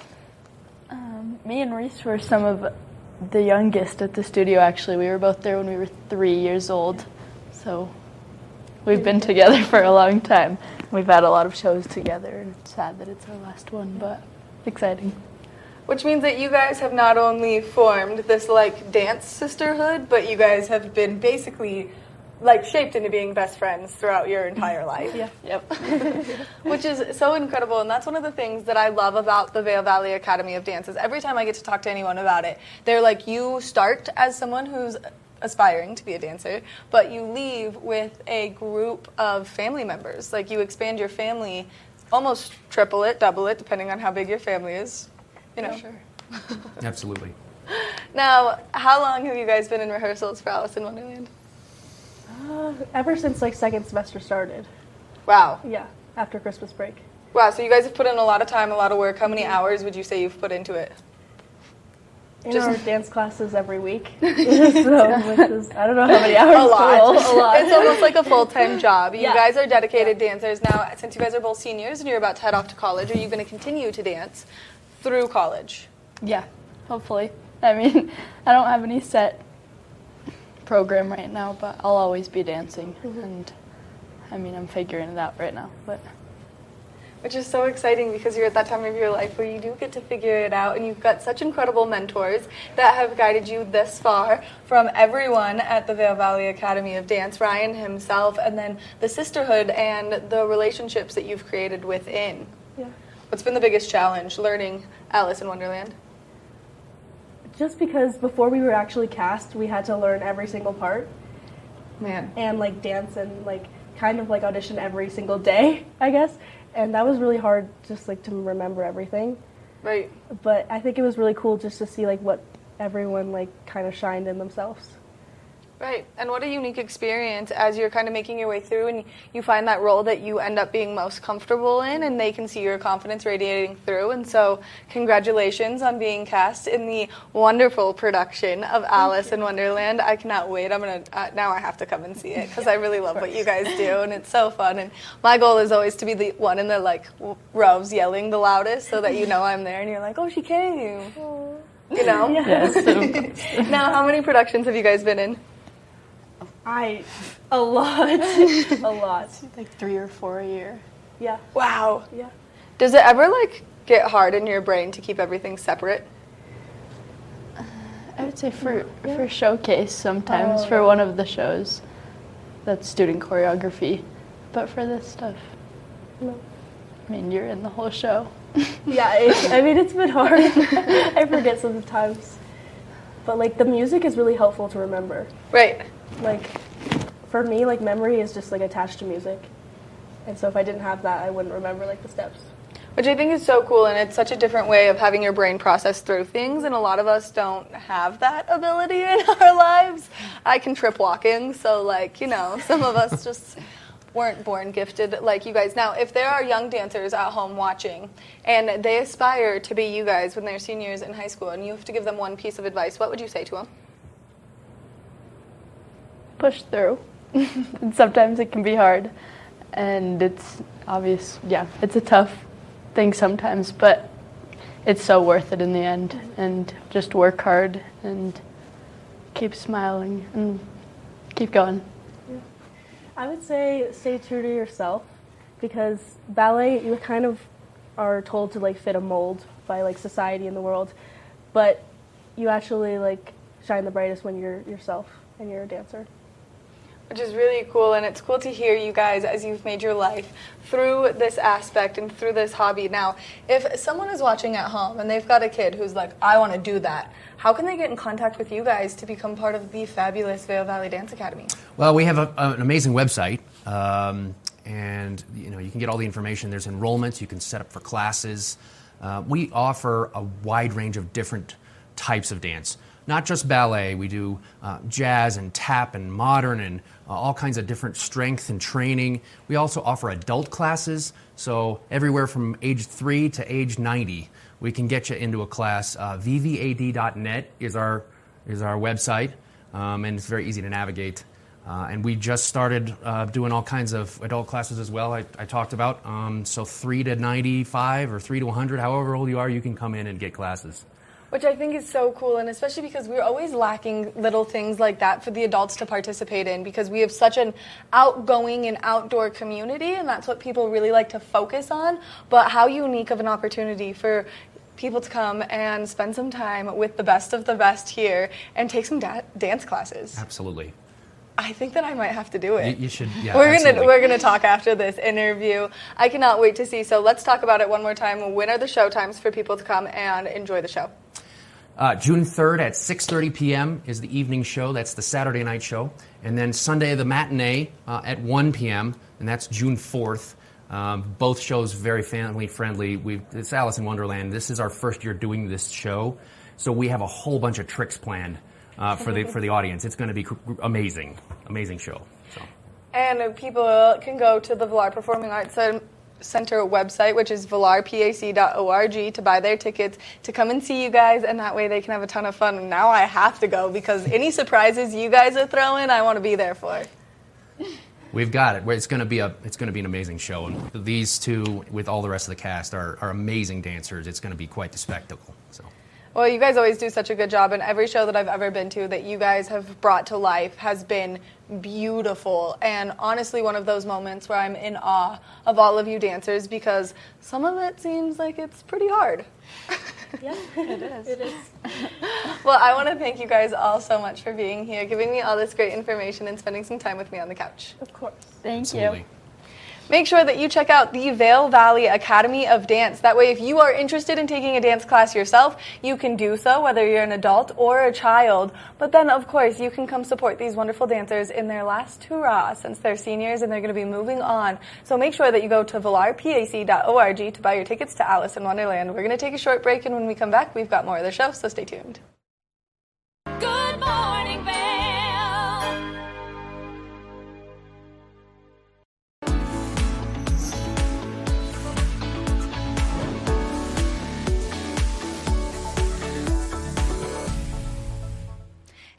Me and Reese were some of the youngest at the studio actually. We were both there when we were three years old. So we've been together for a long time. We've had a lot of shows together, and it's sad that it's our last one, but exciting. Which means that you guys have not only formed this like dance sisterhood, but you guys have been basically like shaped into being best friends throughout your entire life. Yeah. Yep. Which is so incredible, and that's one of the things that I love about the Vail Valley Academy of Dance. Is every time I get to talk to anyone about it, they're like, you start as someone who's aspiring to be a dancer, but you leave with a group of family members. Like you expand your family, almost triple it, double it, depending on how big your family is. You know. sure. Absolutely. Now, how long have you guys been in rehearsals for Alice in Wonderland? Uh, ever since like second semester started. Wow. Yeah, after Christmas break. Wow, so you guys have put in a lot of time, a lot of work. How many hours would you say you've put into it? In Just- our dance classes every week. so, which is, I don't know how many hours. a lot. total. A lot. It's almost like a full time job. You Yeah. guys are dedicated dancers. Now, since you guys are both seniors and you're about to head off to college, are you going to continue to dance through college? Yeah, hopefully. I mean, I don't have any set program right now, but I'll always be dancing. Mm-hmm. And I mean, I'm figuring it out right now. But Which is so exciting because you're at that time of your life where you do get to figure it out, and you've got such incredible mentors that have guided you this far from everyone at the Vail Valley Academy of Dance, Ryan himself, and then the sisterhood and the relationships that you've created within. Yeah. What's been the biggest challenge learning Alice in Wonderland? Just because before we were actually cast, we had to learn every single part. Man. And like dance and like kind of like audition every single day, I guess. And that was really hard just like to remember everything. Right. But I think it was really cool just to see like what everyone like kind of shined in themselves. Right. And what a unique experience as you're kind of making your way through and you find that role that you end up being most comfortable in and they can see your confidence radiating through. And so, congratulations on being cast in the wonderful production of Alice in Wonderland. I cannot wait. I'm going to, uh, now I have to come and see it because I really love what you guys do and it's so fun. And my goal is always to be the one in the like w- rows yelling the loudest so that you know I'm there and you're like, oh, she came. You know? Yes. now, how many productions have you guys been in? I a lot, a lot. like three or four a year. Yeah. Wow. Yeah. Does it ever like get hard in your brain to keep everything separate? I'd say for for showcase sometimes Oh, for yeah. one of the shows. That's student choreography, but for this stuff, No. I mean, you're in the whole show. Yeah, it, I mean it's been hard. I forget sometimes, but like the music is really helpful to remember. Right. Like for me, like memory is just like attached to music, and so if I didn't have that, I wouldn't remember like the steps. Which I think is so cool, and it's such a different way of having your brain process through things, and a lot of us don't have that ability in our lives. I can trip walking, so, like, you know, some of us just weren't born gifted like you guys. Now, if there are young dancers at home watching, and they aspire to be you guys when they're seniors in high school, and you have to give them one piece of advice, what would you say to them? Push through. sometimes it can be hard, and it's obvious. Yeah, it's a tough thing sometimes, but it's so worth it in the end. And just work hard and keep smiling and keep going. I would say stay true to yourself because ballet you kind of are told to like fit a mold by like society and the world, but you actually like shine the brightest when you're yourself and you're a dancer. Which is really cool, and it's cool to hear you guys as you've made your life through this aspect and through this hobby. Now, if someone is watching at home and they've got a kid who's like, I want to do that, how can they get in contact with you guys to become part of the fabulous Vail Valley Dance Academy? Well, we have a, an amazing website, um, and you know you can get all the information. There's enrollments. You can set up for classes. Uh, we offer a wide range of different types of dance, not just ballet. We do uh, jazz and tap and modern and uh, all kinds of different strength and training. We also offer adult classes, so everywhere from age three to age 90, we can get you into a class. Uh, VVAD.net is our is our website, um, and it's very easy to navigate. Uh, and we just started uh, doing all kinds of adult classes as well. I, I talked about um, so three to 95 or three to 100, however old you are, you can come in and get classes. Which I think is so cool, and especially because we're always lacking little things like that for the adults to participate in because we have such an outgoing and outdoor community, and that's what people really like to focus on. But how unique of an opportunity for people to come and spend some time with the best of the best here and take some da- dance classes. Absolutely. I think that I might have to do it. You, you should. Yeah, we're gonna we're gonna talk after this interview. I cannot wait to see. So let's talk about it one more time. When are the show times for people to come and enjoy the show? Uh, June 3rd at 6:30 p.m. is the evening show. That's the Saturday night show, and then Sunday the matinee uh, at 1 p.m. and that's June 4th. Um, both shows very family friendly. We've, it's Alice in Wonderland. This is our first year doing this show, so we have a whole bunch of tricks planned uh, for the for the audience. It's going to be amazing, amazing show. So. And people can go to the Vilar Performing Arts Center website, which is vilarpac.org, to buy their tickets to come and see you guys, and that way they can have a ton of fun. Now I have to go because any surprises you guys are throwing, I want to be there for. We've got it. It's going to be a it's going to be an amazing show, and these two with all the rest of the cast are, are amazing dancers. It's going to be quite the spectacle. So. Well, you guys always do such a good job, and every show that I've ever been to that you guys have brought to life has been beautiful. And honestly, one of those moments where I'm in awe of all of you dancers because some of it seems like it's pretty hard. Yeah, it is. It is. Well, I want to thank you guys all so much for being here, giving me all this great information, and spending some time with me on the couch. Of course. Thank Absolutely. you. Make sure that you check out the Vail Valley Academy of Dance. That way, if you are interested in taking a dance class yourself, you can do so, whether you're an adult or a child. But then, of course, you can come support these wonderful dancers in their last hurrah since they're seniors and they're going to be moving on. So make sure that you go to vilarpac.org to buy your tickets to Alice in Wonderland. We're going to take a short break, and when we come back, we've got more of the show, so stay tuned.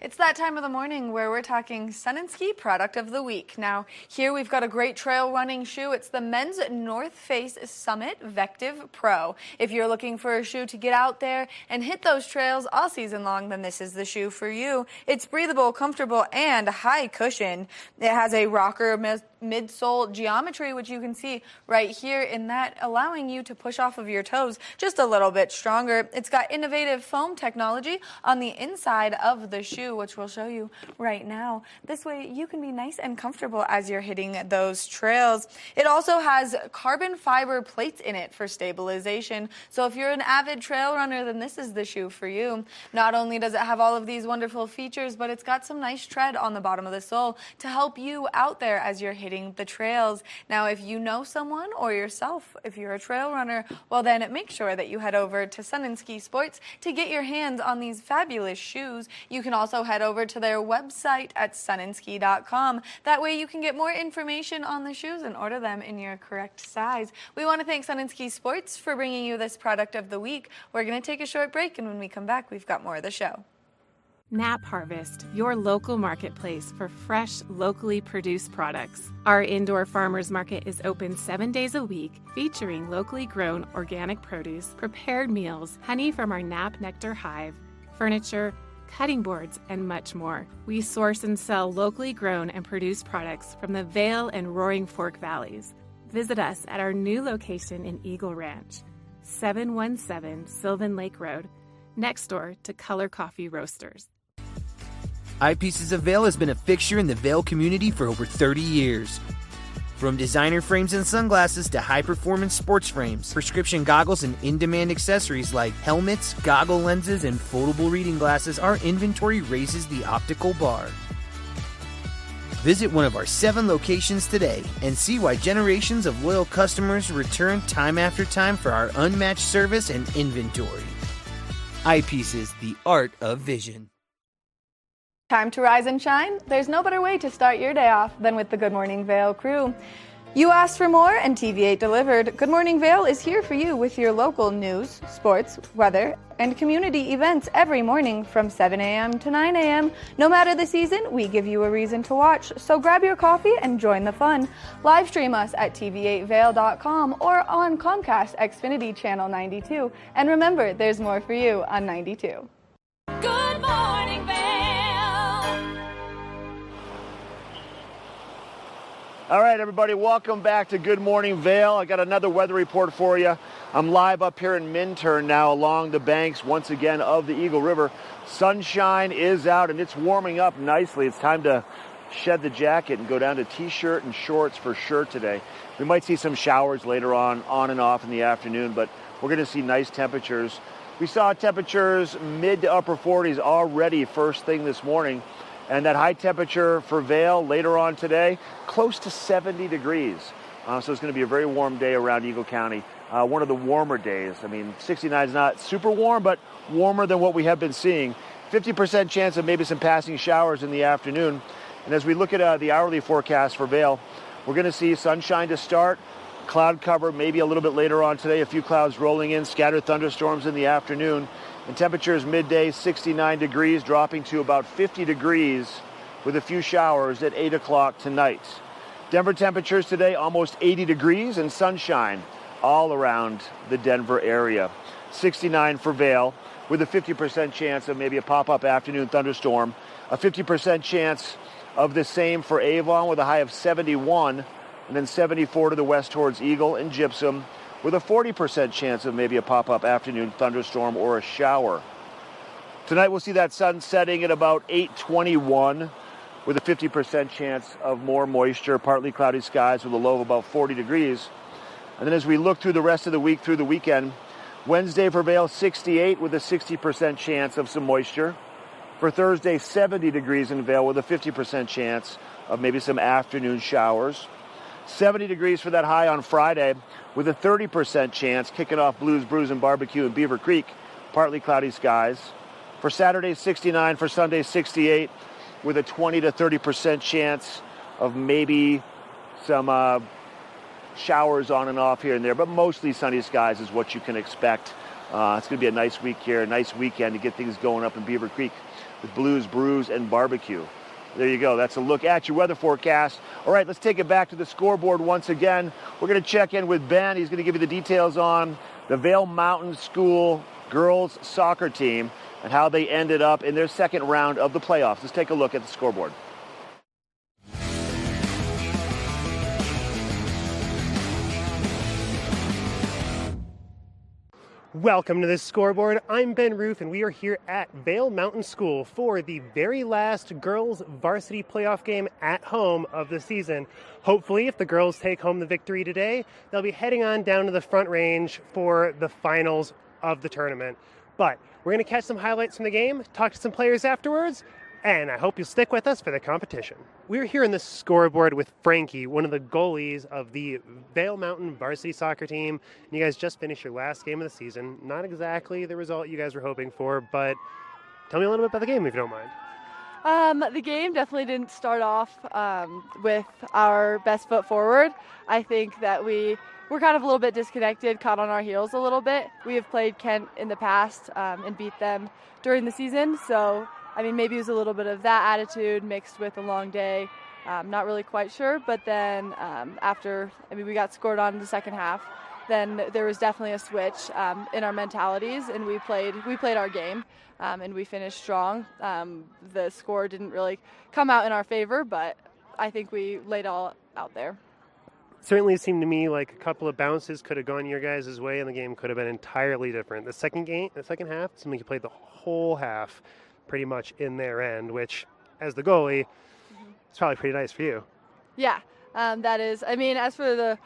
It's that time of the morning where we're talking Sun and Ski product of the week. Now, here we've got a great trail running shoe. It's the men's North Face Summit Vectiv Pro. If you're looking for a shoe to get out there and hit those trails all season long, then this is the shoe for you. It's breathable, comfortable, and high cushion. It has a rocker midsole geometry, which you can see right here in that, allowing you to push off of your toes just a little bit stronger. It's got innovative foam technology on the inside of the shoe, which we'll show you right now. This way you can be nice and comfortable as you're hitting those trails. It also has carbon fiber plates in it for stabilization. So if you're an avid trail runner, then this is the shoe for you. Not only does it have all of these wonderful features, but it's got some nice tread on the bottom of the sole to help you out there as you're hitting the trails. Now, if you know someone or yourself, if you're a trail runner, well, then make sure that you head over to Sun and Ski Sports to get your hands on these fabulous shoes. You can also head over to their website at sunandski.com. That way you can get more information on the shoes and order them in your correct size. We want to thank Sun and Ski Sports for bringing you this product of the week. We're going to take a short break, and when we come back, we've got more of the show. Knapp Harvest, your local marketplace for fresh, locally produced products. Our indoor farmers market is open seven days a week, featuring locally grown organic produce, prepared meals, honey from our Knapp Nectar Hive, furniture, cutting boards, and much more. We source and sell locally grown and produced products from the Vail and Roaring Fork Valleys. Visit us at our new location in Eagle Ranch, 717 Sylvan Lake Road, next door to Color Coffee Roasters. Eyepieces of Vail has been a fixture in the Vail community for over 30 years. From designer frames and sunglasses to high performance sports frames, prescription goggles, and in demand accessories like helmets, goggle lenses, and foldable reading glasses, our inventory raises the optical bar. Visit one of our seven locations today and see why generations of loyal customers return time after time for our unmatched service and inventory. Eyepieces, the art of vision. Time to rise and shine? There's no better way to start your day off than with the Good Morning Vail crew. You asked for more, and TV8 delivered. Good Morning Vail is here for you with your local news, sports, weather, and community events every morning from 7 a.m. to 9 a.m. No matter the season, we give you a reason to watch. So grab your coffee and join the fun. Live stream us at TV8Vail.com or on Comcast Xfinity Channel 92. And remember, there's more for you on 92. Good morning, Vail. All right, everybody, welcome back to Good Morning Vail. I got another weather report for you. I'm live up here in Minturn now along the banks once again of the Eagle River. Sunshine is out and it's warming up nicely. It's time to shed the jacket and go down to t-shirt and shorts for sure today. We might see some showers later on, on and off in the afternoon, but we're going to see nice temperatures. We saw temperatures mid to upper 40s already first thing this morning. And that high temperature for Vail later on today, close to 70 degrees. Uh, so it's going to be a very warm day around Eagle County. Uh, one of the warmer days. I mean, 69 is not super warm, but warmer than what we have been seeing. 50% chance of maybe some passing showers in the afternoon. And as we look at uh, the hourly forecast for Vail, we're going to see sunshine to start, cloud cover maybe a little bit later on today, a few clouds rolling in, scattered thunderstorms in the afternoon. And temperatures midday 69 degrees, dropping to about 50 degrees with a few showers at 8 o'clock tonight. Denver temperatures today almost 80 degrees and sunshine all around the Denver area. 69 for Vail with a 50% chance of maybe a pop-up afternoon thunderstorm. A 50% chance of the same for Avon with a high of 71 and then 74 to the west towards Eagle and Gypsum with a 40% chance of maybe a pop-up afternoon thunderstorm or a shower. Tonight we'll see that sun setting at about 821 with a 50% chance of more moisture, partly cloudy skies with a low of about 40 degrees. And then as we look through the rest of the week through the weekend, Wednesday for Vail 68 with a 60% chance of some moisture. For Thursday 70 degrees in Vail with a 50% chance of maybe some afternoon showers. 70 degrees for that high on Friday with a 30% chance kicking off Blues, Brews, and Barbecue in Beaver Creek. Partly cloudy skies. For Saturday, 69. For Sunday, 68 with a 20 to 30% chance of maybe some uh, showers on and off here and there, but mostly sunny skies is what you can expect. Uh, it's going to be a nice week here, a nice weekend to get things going up in Beaver Creek with Blues, Brews, and Barbecue. There you go. That's a look at your weather forecast. All right, let's take it back to the scoreboard once again. We're going to check in with Ben. He's going to give you the details on the Vail Mountain School girls soccer team and how they ended up in their second round of the playoffs. Let's take a look at the scoreboard. Welcome to the scoreboard. I'm Ben Roof, and we are here at Vail Mountain School for the very last girls' varsity playoff game at home of the season. Hopefully, if the girls take home the victory today, they'll be heading on down to the front range for the finals of the tournament. But we're going to catch some highlights from the game, talk to some players afterwards, and I hope you'll stick with us for the competition. We're here in the scoreboard with Frankie, one of the goalies of the Vail Mountain varsity soccer team. And you guys just finished your last game of the season. Not exactly the result you guys were hoping for, but tell me a little bit about the game if you don't mind. Um, the game definitely didn't start off um, with our best foot forward. I think that we were kind of a little bit disconnected, caught on our heels a little bit. We have played Kent in the past um, and beat them during the season, so I mean, maybe it was a little bit of that attitude mixed with a long day. Um, not really quite sure, but then um, after, I mean, we got scored on in the second half. Then there was definitely a switch um, in our mentalities, and we played we played our game, um, and we finished strong. Um, the score didn't really come out in our favor, but I think we laid all out there. Certainly, it seemed to me like a couple of bounces could have gone your guys' way, and the game could have been entirely different. The second game, the second half, seemed like you played the whole half pretty much in their end, which, as the goalie, mm-hmm. it's probably pretty nice for you. Yeah, um, that is. I mean, as for the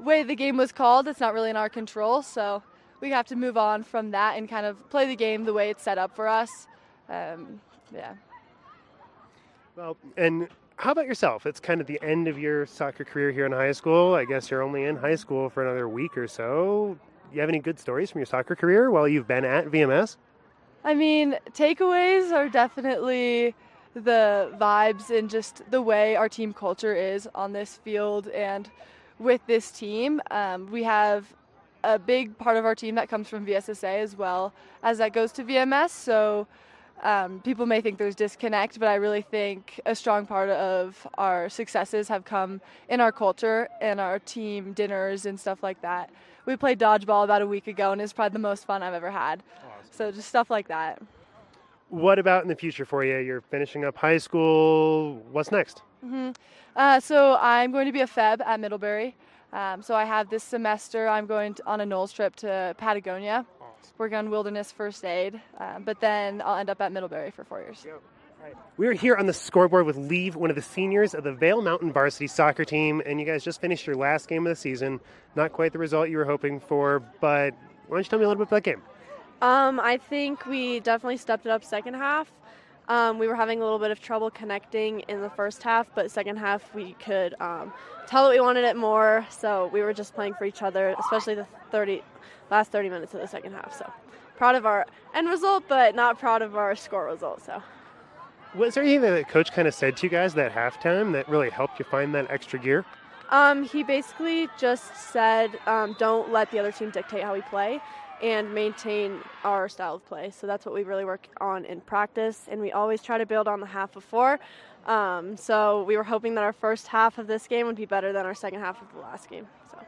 way the game was called, it's not really in our control, so we have to move on from that and kind of play the game the way it's set up for us. Um, yeah. Well, and how about yourself? It's kind of the end of your soccer career here in high school. I guess you're only in high school for another week or so. You have any good stories from your soccer career while you've been at VMS? I mean, takeaways are definitely the vibes and just the way our team culture is on this field and with this team. Um, we have a big part of our team that comes from VSSA as well as that goes to VMS. So um, people may think there's disconnect, but I really think a strong part of our successes have come in our culture and our team dinners and stuff like that. We played dodgeball about a week ago, and it's probably the most fun I've ever had. So just stuff like that. What about in the future for you? You're finishing up high school. What's next? Mm-hmm. Uh, so I'm going to be a Feb at Middlebury. Um, so I have this semester. I'm going to, on a NOLS trip to Patagonia, awesome. work on wilderness first aid. Um, but then I'll end up at Middlebury for four years. We are here on the scoreboard with Leave, one of the seniors of the Vail Mountain varsity soccer team, and you guys just finished your last game of the season. Not quite the result you were hoping for, but why don't you tell me a little bit about that game? Um, I think we definitely stepped it up second half. Um, we were having a little bit of trouble connecting in the first half, but second half we could um, tell that we wanted it more. So we were just playing for each other, especially the 30 last 30 minutes of the second half. So proud of our end result, but not proud of our score result. So. Was there anything that coach kind of said to you guys that halftime that really helped you find that extra gear? Um, he basically just said, um, "Don't let the other team dictate how we play." And maintain our style of play. So that's what we really work on in practice, and we always try to build on the half of four. Um, so we were hoping that our first half of this game would be better than our second half of the last game. So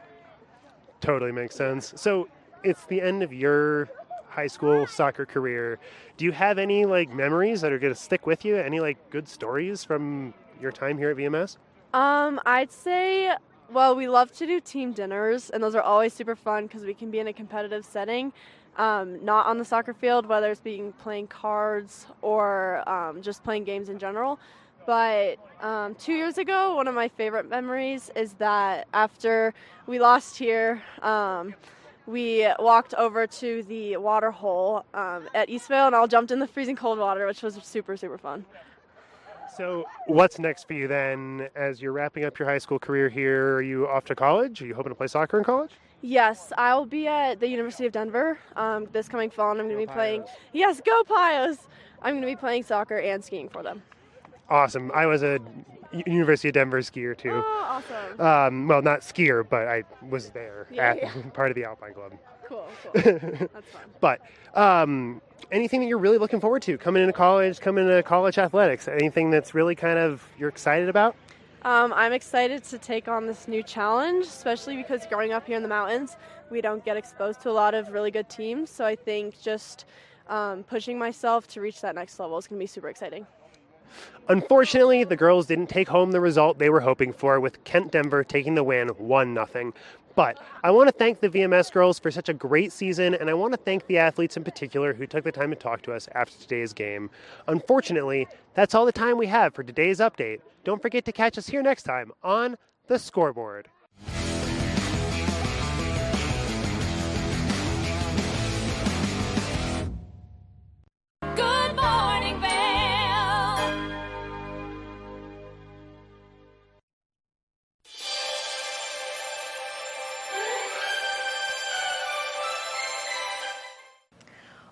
totally makes sense. So it's the end of your high school soccer career. Do you have any like memories that are going to stick with you? Any like good stories from your time here at VMS? Um, I'd say well, we love to do team dinners, and those are always super fun because we can be in a competitive setting, um, not on the soccer field, whether it's being playing cards or um, just playing games in general. But um, two years ago, one of my favorite memories is that after we lost here, um, we walked over to the water hole um, at East Vail and all jumped in the freezing cold water, which was super, super fun. So, what's next for you then as you're wrapping up your high school career here? Are you off to college? Are you hoping to play soccer in college? Yes, I'll be at the University of Denver um, this coming fall, and I'm going to be playing. Yes, go Pios! I'm going to be playing soccer and skiing for them. Awesome. I was a University of Denver skier too. Oh, awesome. Um, well, not skier, but I was there yeah, at yeah. part of the Alpine Club. Cool, cool. That's fun. But um, anything that you're really looking forward to coming into college, coming into college athletics? Anything that's really kind of you're excited about? Um, I'm excited to take on this new challenge, especially because growing up here in the mountains, we don't get exposed to a lot of really good teams. So I think just um, pushing myself to reach that next level is going to be super exciting. Unfortunately, the girls didn't take home the result they were hoping for, with Kent Denver taking the win 1 0. But I want to thank the VMS girls for such a great season, and I want to thank the athletes in particular who took the time to talk to us after today's game. Unfortunately, that's all the time we have for today's update. Don't forget to catch us here next time on The Scoreboard.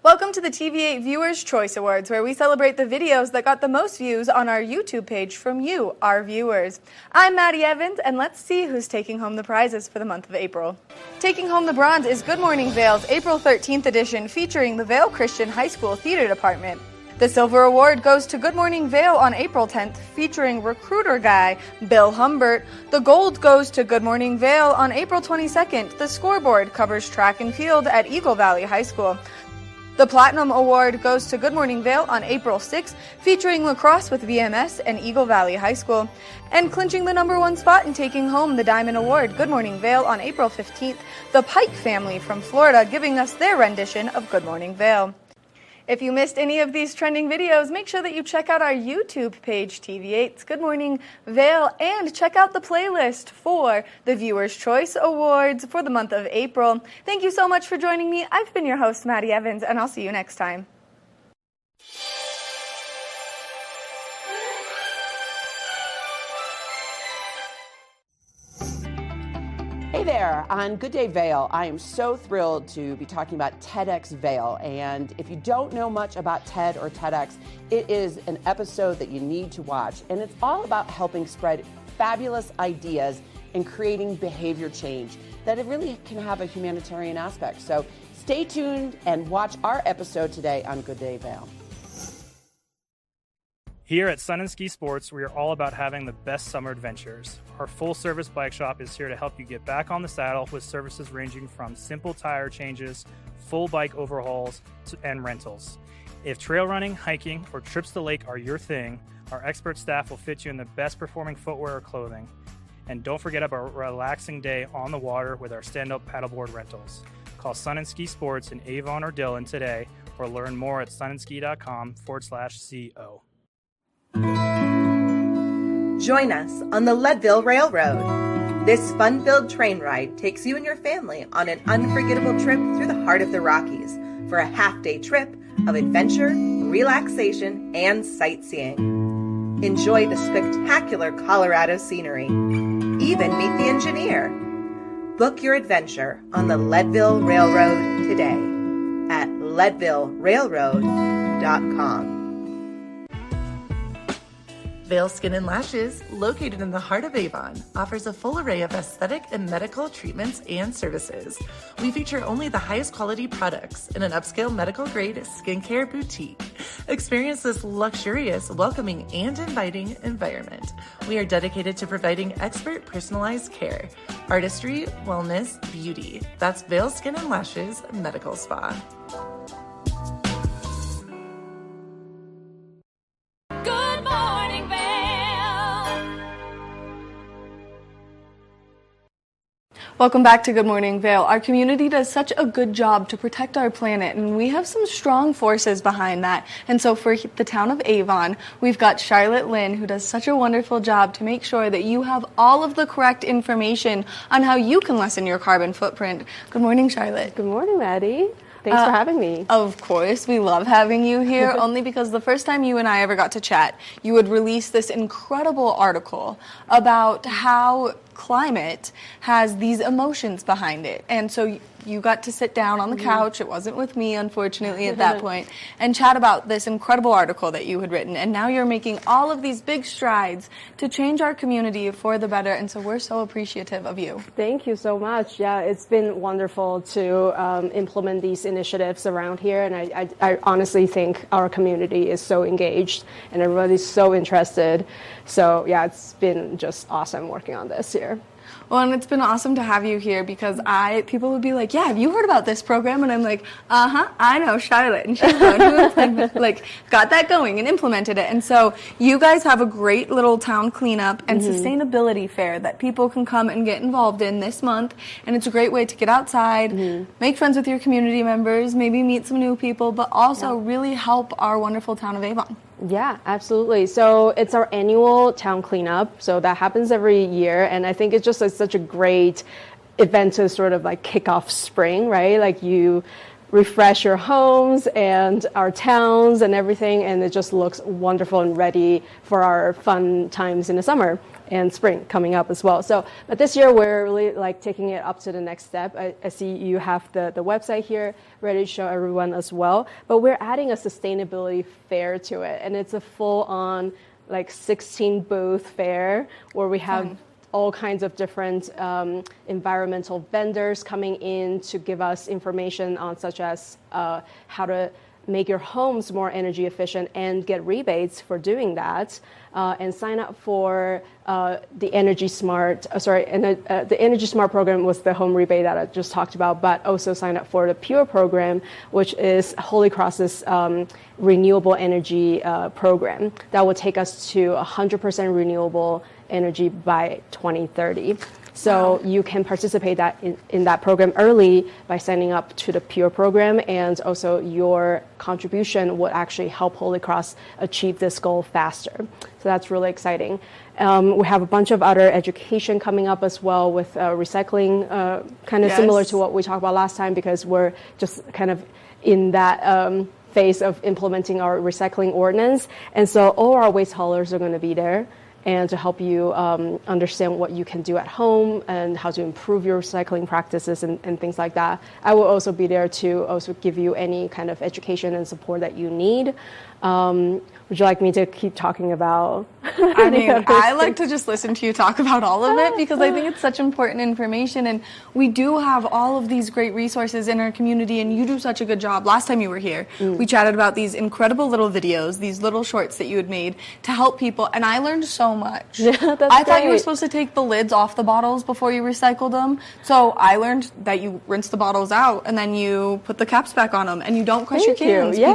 Welcome to the TV8 Viewers Choice Awards, where we celebrate the videos that got the most views on our YouTube page from you, our viewers. I'm Maddie Evans, and let's see who's taking home the prizes for the month of April. Taking home the bronze is Good Morning Vail's April 13th edition, featuring the Vail Christian High School Theater Department. The Silver Award goes to Good Morning Vail on April 10th, featuring recruiter guy Bill Humbert. The Gold goes to Good Morning Vail on April 22nd. The Scoreboard covers track and field at Eagle Valley High School. The Platinum Award goes to Good Morning Vail on April 6th, featuring lacrosse with VMS and Eagle Valley High School. And clinching the number one spot and taking home the Diamond Award, Good Morning Vail on April 15th, the Pike family from Florida giving us their rendition of Good Morning Vail. If you missed any of these trending videos, make sure that you check out our YouTube page, TV8's Good Morning Vail, and check out the playlist for the Viewers' Choice Awards for the month of April. Thank you so much for joining me. I've been your host, Maddie Evans, and I'll see you next time. Hey there, on Good Day Vail, I am so thrilled to be talking about TEDx Vail. And if you don't know much about TED or TEDx, it is an episode that you need to watch. And it's all about helping spread fabulous ideas and creating behavior change that it really can have a humanitarian aspect. So stay tuned and watch our episode today on Good Day Vail. Here at Sun and Ski Sports, we are all about having the best summer adventures. Our full service bike shop is here to help you get back on the saddle with services ranging from simple tire changes, full bike overhauls, and rentals. If trail running, hiking, or trips to lake are your thing, our expert staff will fit you in the best performing footwear or clothing. And don't forget about a relaxing day on the water with our stand up paddleboard rentals. Call Sun and Ski Sports in Avon or Dillon today or learn more at sunandski.com forward slash CO. Join us on the Leadville Railroad. This fun filled train ride takes you and your family on an unforgettable trip through the heart of the Rockies for a half day trip of adventure, relaxation, and sightseeing. Enjoy the spectacular Colorado scenery. Even meet the engineer. Book your adventure on the Leadville Railroad today at leadvillerailroad.com. Veil Skin and Lashes, located in the heart of Avon, offers a full array of aesthetic and medical treatments and services. We feature only the highest quality products in an upscale medical grade skincare boutique. Experience this luxurious, welcoming, and inviting environment. We are dedicated to providing expert personalized care, artistry, wellness, beauty. That's Veil Skin and Lashes Medical Spa. Welcome back to Good Morning Vail. Our community does such a good job to protect our planet, and we have some strong forces behind that. And so, for the town of Avon, we've got Charlotte Lynn, who does such a wonderful job to make sure that you have all of the correct information on how you can lessen your carbon footprint. Good morning, Charlotte. Good morning, Maddie. Thanks for uh, having me. Of course, we love having you here, only because the first time you and I ever got to chat, you would release this incredible article about how climate has these emotions behind it. And so you got to sit down on the Mhm. couch, it wasn't with me, unfortunately, at that point, and chat about this incredible article that you had written. And now you're making all of these big strides to change our community for the better. And so we're so appreciative of you. Thank you so much. Yeah, it's been wonderful to um, implement these initiatives around here, and I, I, I honestly think our community is so engaged and everybody's so interested. So yeah, it's been just awesome working on this here. Well, and it's been awesome to have you here because I people would be like, "Yeah, have you heard about this program?" And I'm like, "Uh huh, I know Charlotte, and she's the one who like, like got that going and implemented it." And so you guys have a great little town cleanup and Mhm. sustainability fair that people can come and get involved in this month, and it's a great way to get outside, make friends with your community members, maybe meet some new people, but also really help our wonderful town of Avon. Yeah, absolutely. So it's our annual town cleanup. So that happens every year, and I think it's just a, such a great event to sort of like kick off spring, right? Like you refresh your homes and our towns and everything, and it just looks wonderful and ready for our fun times in the summer and spring coming up as well. So, but this year we're really like taking it up to the next step. I, I see you have the, the website here ready to show everyone as well, but we're adding a sustainability fair to it, and it's a full on like 16 booth fair where we have all kinds of different um, environmental vendors coming in to give us information on such as uh, how to make your homes more energy efficient and get rebates for doing that uh, and sign up for uh, the energy smart uh, sorry and uh, uh, the energy smart program was the home rebate that i just talked about but also sign up for the pure program which is holy cross's um, renewable energy uh, program that will take us to 100% renewable energy by 2030 so you can participate that in, in that program early by signing up to the Pure program, and also your contribution would actually help Holy Cross achieve this goal faster. So that's really exciting. Um, we have a bunch of other education coming up as well with uh, recycling, uh, kind of similar to what we talked about last time, because we're just kind of in that. Um, phase of implementing our recycling ordinance and so all our waste haulers are going to be there and to help you um, understand what you can do at home and how to improve your recycling practices and, and things like that. I will also be there to also give you any kind of education and support that you need. Um, would you like me to keep talking about? I mean, I like to just listen to you talk about all of it because I think it's such important information. And we do have all of these great resources in our community, and you do such a good job. Last time you were here, Mm. we chatted about these incredible little videos, these little shorts that you had made to help people, and I learned so much. Yeah, that's I thought you were supposed to take the lids off the bottles before you recycled them. So I learned that you rinse the bottles out and then you put the caps back on them, and you don't crush Thank your cans Yeah.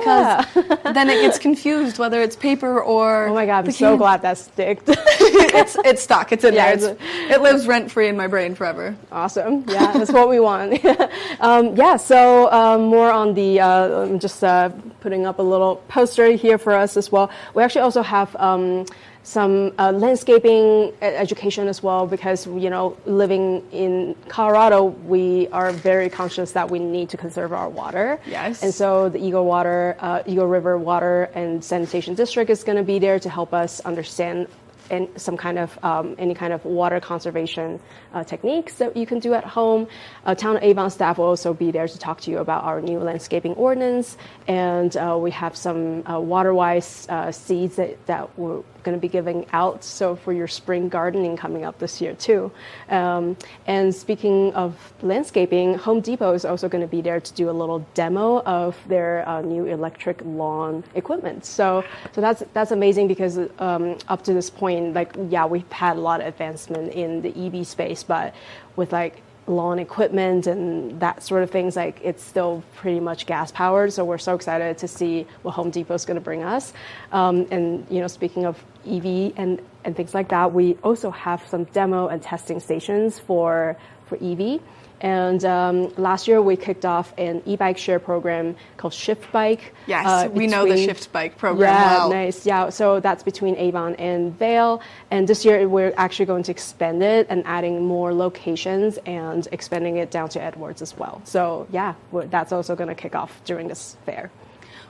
because then it gets confused whether it's paper or. Oh my god, I'm so can. glad that's sticked. it's it's stuck. It's in Yeah, there. it's it lives rent free in my brain forever. Awesome. Yeah, that's what we want. um, yeah, so um, more on the, uh, I'm just uh, putting up a little poster here for us as well. We actually also have um, some uh, landscaping education as well because, you know, living in Colorado, we are very conscious that we need to conserve our water. Yes. And so the Eagle Water, uh, Eagle River Water and Sanitation District is going to be there to help us understand and some kind of um, any kind of water conservation uh, techniques that you can do at home. Uh, Town of Avon staff will also be there to talk to you about our new landscaping ordinance, and uh, we have some uh, water-wise uh, seeds that, that we're going to be giving out. So for your spring gardening coming up this year too. Um, and speaking of landscaping, Home Depot is also going to be there to do a little demo of their uh, new electric lawn equipment. So so that's that's amazing because um, up to this point, like yeah, we've had a lot of advancement in the EV space, but with like lawn equipment and that sort of things like it's still pretty much gas powered. So we're so excited to see what home depot is going to bring us. Um, and you know speaking of ev and and things like that we also have some demo and testing stations for for ev and um, last year we kicked off an e-bike share program called Shift Bike. Yes, we know the Shift Bike program Yeah, well. nice. Yeah, so that's between Avon and Vail. And this year we're actually going to expand it and adding more locations and expanding it down to Edwards as well. So yeah, that's also going to kick off during this fair.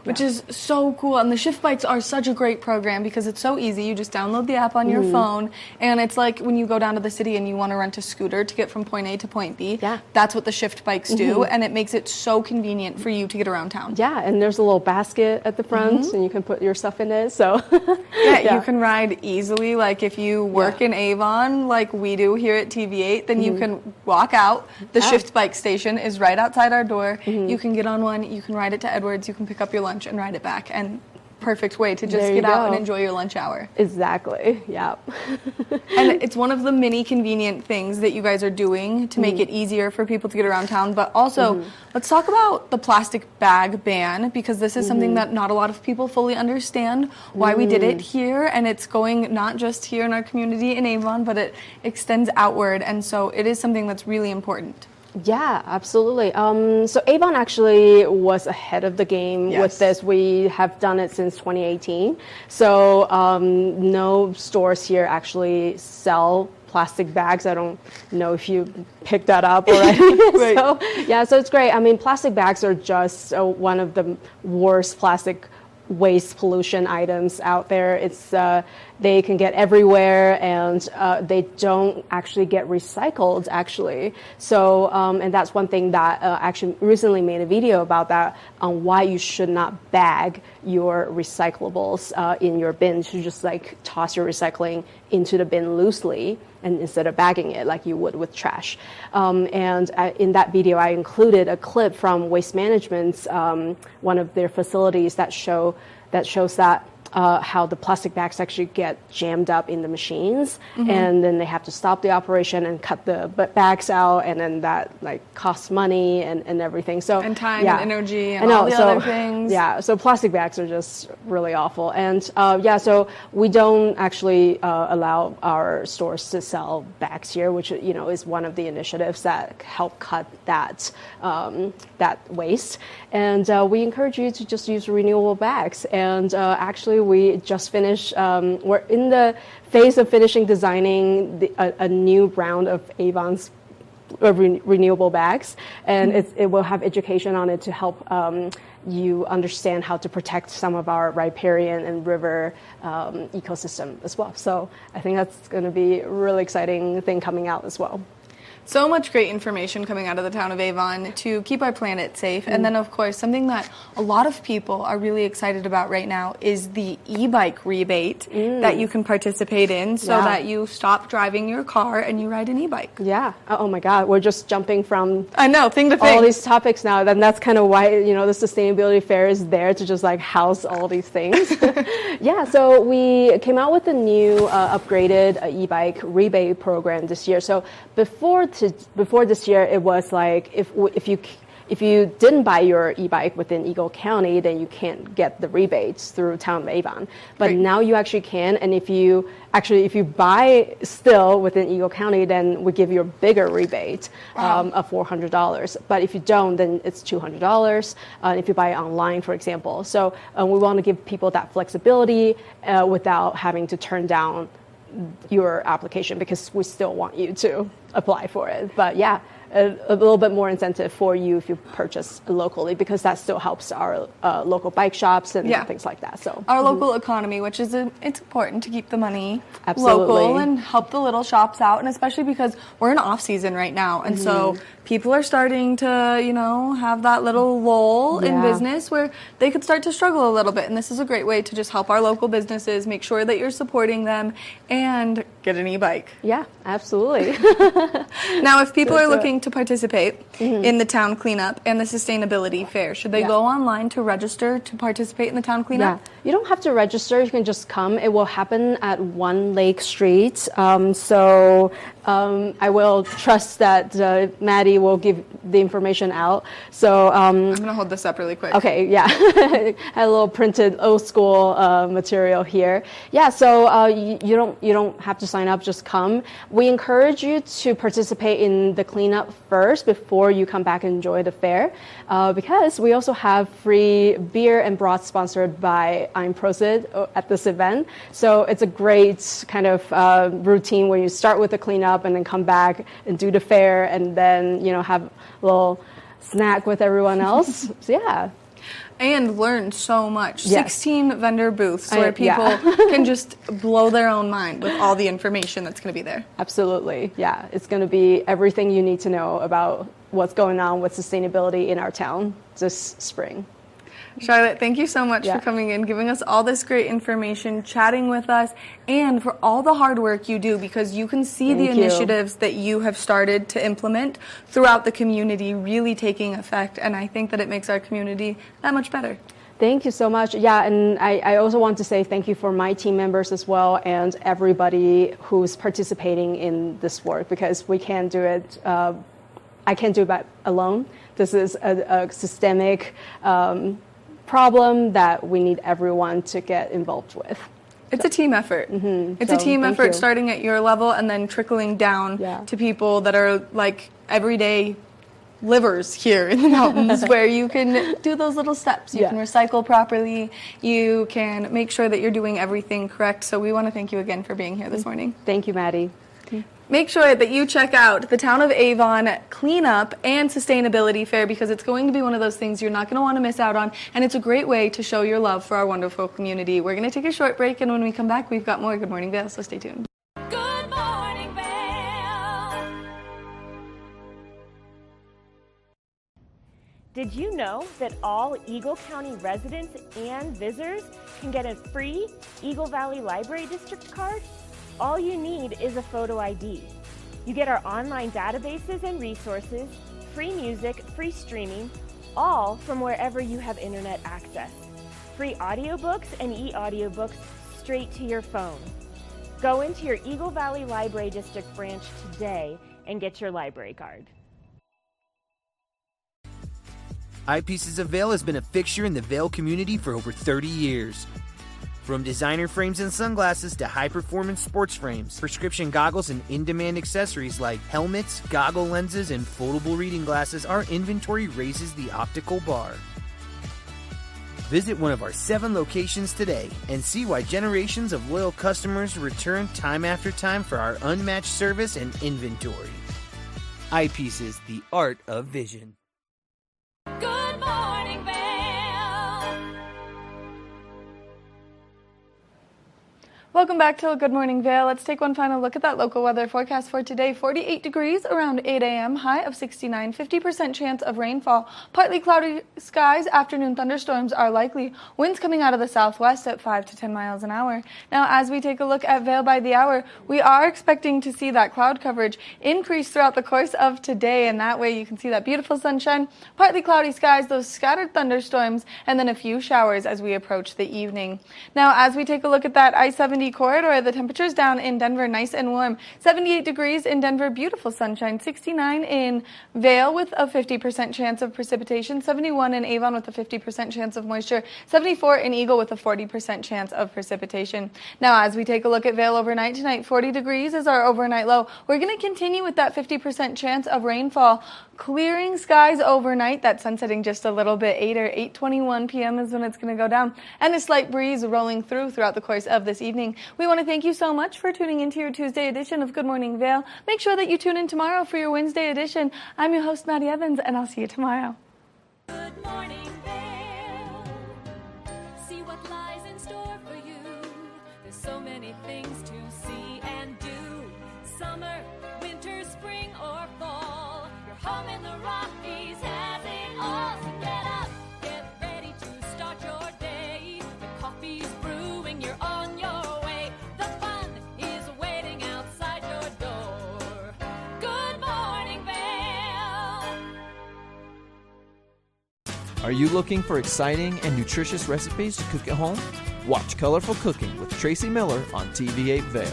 Which is so cool. And the Shift Bikes are such a great program because it's so easy. You just download the app on your Mhm. phone, and it's like when you go down to the city and you want to rent a scooter to get from point A to point B. Yeah. That's what the Shift Bikes do, Mhm. and it makes it so convenient for you to get around town. Yeah, and there's a little basket at the front, Mhm. and you can put your stuff in it. So Yeah, Yeah. you can ride easily. Like if you work in Avon, like we do here at TV8, then you Mhm. can walk out. The. Shift Bike station is right outside our door. Mhm. You can get on one. You can ride it to Edwards. You can pick up your lunch and ride it back. And perfect way to just get out and enjoy your lunch hour. Exactly. Yeah. and it's one of the many convenient things that you guys are doing to make Mhm. it easier for people to get around town. But also, Mhm. let's talk about the plastic bag ban because this is something Mhm. that not a lot of people fully understand why we did it Mm. here. And it's going not just here in our community in Avon, but it extends outward. And so it is something that's really important. Yeah, absolutely. Um, so Avon actually was ahead of the game Yes. with this. We have done it since 2018. So um, no stores here actually sell plastic bags. I don't know if you picked that up already. Right. so yeah, so it's great. I mean, plastic bags are just uh, one of the worst plastic waste pollution items out there. It's uh, they can get everywhere, and uh, they don't actually get recycled. Actually, so um, and that's one thing that uh, actually recently made a video about that on why you should not bag your recyclables uh, in your bin. Should just like toss your recycling into the bin loosely and instead of bagging it like you would with trash. Um, and uh, in that video, I included a clip from Waste Management's um, one of their facilities that show that shows that. Uh, how the plastic bags actually get jammed up in the machines, Mhm. and then they have to stop the operation and cut the bags out, and then that like costs money and, and everything. So And time yeah. and energy and all the so, other things. Yeah, so plastic bags are just really awful. And uh, yeah, so we don't actually uh, allow our stores to sell bags here, which you know is one of the initiatives that help cut that um, that waste. And uh, we encourage you to just use renewable bags. And uh, actually, we just finished. Um, we're in the phase of finishing designing the, a, a new round of Avon's of re- renewable bags, and Mhm. it's, it will have education on it to help um, you understand how to protect some of our riparian and river um, ecosystem as well. So I think that's going to be a really exciting thing coming out as well. So much great information coming out of the town of Avon to keep our planet safe. Mm. And then, of course, something that a lot of people are really excited about right now is the e bike rebate that you can participate in so Mm. Yeah. that you stop driving your car and you ride an e bike. Yeah. Oh oh my God, we're just jumping from I know thing to thing. all these topics now. Then that's kind of why you know the sustainability fair is there to just like house all these things. yeah. So we came out with a new uh, upgraded uh, e-bike rebate program this year. So before to, before this year, it was like if if you if you didn't buy your e-bike within Eagle County, then you can't get the rebates through Town of Avon. But Right. now you actually can, and if you actually if you buy still within Eagle County, then we give you a bigger rebate um, of four hundred dollars. But if you don't, then it's two hundred dollars. Uh, if you buy online, for example, so uh, we want to give people that flexibility uh, without having to turn down your application because we still want you to apply for it. But yeah, a, a little bit more incentive for you if you purchase locally because that still helps our uh, local bike shops and Yeah. things like that. So Our mhm. local economy, which is a, it's important to keep the money Absolutely. local and help the little shops out, and especially because we're in off season right now, and so Mhm. People are starting to you know have that little lull in business where they could start to struggle a little bit, and this is a great way to just help our local businesses make sure that you're supporting them and get an e-bike. Yeah, absolutely. now, if people are looking to participate mm-hmm. in the town cleanup and the sustainability fair, should they Yeah. go online to register to participate in the town Yeah, cleanup? You don't have to register. You can just come. It will happen at One Lake Street. Um, so um, I will trust that uh, Maddie will give the information out. So um, I'm gonna hold this up really quick. Okay, yeah, had a little printed old school uh, material here. Yeah, so uh, you, you don't you don't have to sign up. Just come. We encourage you to participate in the cleanup first before you come back and enjoy the fair, uh, because we also have free beer and broth sponsored by I'm uh, at this event. So it's a great kind of uh, routine where you start with the cleanup and then come back and do the fair and then you know have a little snack with everyone else. so yeah. and learn so much. Yes. 16 vendor booths I- where people yeah. can just blow their own mind with all the information that's going to be there. Absolutely. Yeah. It's going to be everything you need to know about what's going on with sustainability in our town this spring. Charlotte, thank you so much Yeah. for coming in, giving us all this great information, chatting with us, and for all the hard work you do because you can see the you. initiatives that you have started to implement throughout the community really taking effect. And I think that it makes our community that much better. Thank you so much. Yeah, and I, I, also want to say thank you for my team members as well and everybody who's participating in this work because we can't do it. Uh, I can't do it alone. This is a, a systemic um, problem that we need everyone to get involved with. It's a team effort. Mm-hmm. It's so, a team effort you. starting at your level and then trickling down yeah. to people that are like everyday livers here in the mountains where you can do those little steps. You yeah. can recycle properly. You can make sure that you're doing everything correct. So we want to thank you again for being here this morning. Thank you, Maddie. Make sure that you check out the Town of Avon Cleanup and Sustainability Fair because it's going to be one of those things you're not going to want to miss out on, and it's a great way to show your love for our wonderful community. We're going to take a short break, and when we come back, we've got more Good Morning Vail, so stay tuned. Good Morning Vail. Did you know that all Eagle County residents and visitors can get a free Eagle Valley Library District card? All you need is a photo ID. You get our online databases and resources, free music, free streaming, all from wherever you have internet access. Free audiobooks and e-audiobooks straight to your phone. Go into your Eagle Valley Library District branch today and get your library card. Eyepieces of Vail has been a fixture in the Vail community for over 30 years. From designer frames and sunglasses to high performance sports frames, prescription goggles, and in demand accessories like helmets, goggle lenses, and foldable reading glasses, our inventory raises the optical bar. Visit one of our seven locations today and see why generations of loyal customers return time after time for our unmatched service and inventory. Eyepieces, the art of vision. Good Welcome back to Good Morning Vail. Let's take one final look at that local weather forecast for today. 48 degrees around 8 a.m., high of 69, 50% chance of rainfall. Partly cloudy skies, afternoon thunderstorms are likely. Winds coming out of the southwest at 5 to 10 miles an hour. Now, as we take a look at Vail by the hour, we are expecting to see that cloud coverage increase throughout the course of today, and that way you can see that beautiful sunshine, partly cloudy skies, those scattered thunderstorms, and then a few showers as we approach the evening. Now, as we take a look at that I 70 corridor. The temperatures down in Denver, nice and warm. 78 degrees in Denver, beautiful sunshine. 69 in Vail with a 50% chance of precipitation. 71 in Avon with a 50% chance of moisture. 74 in Eagle with a 40% chance of precipitation. Now, as we take a look at Vail overnight tonight, 40 degrees is our overnight low. We're going to continue with that 50% chance of rainfall. Clearing skies overnight. That sun setting just a little bit. 8 or 8:21 p.m. is when it's going to go down, and a slight breeze rolling through throughout the course of this evening. We want to thank you so much for tuning into your Tuesday edition of Good Morning Vail. Make sure that you tune in tomorrow for your Wednesday edition. I'm your host, Maddie Evans, and I'll see you tomorrow. Good morning, Are you looking for exciting and nutritious recipes to cook at home? Watch Colorful Cooking with Tracy Miller on TV8 Vail.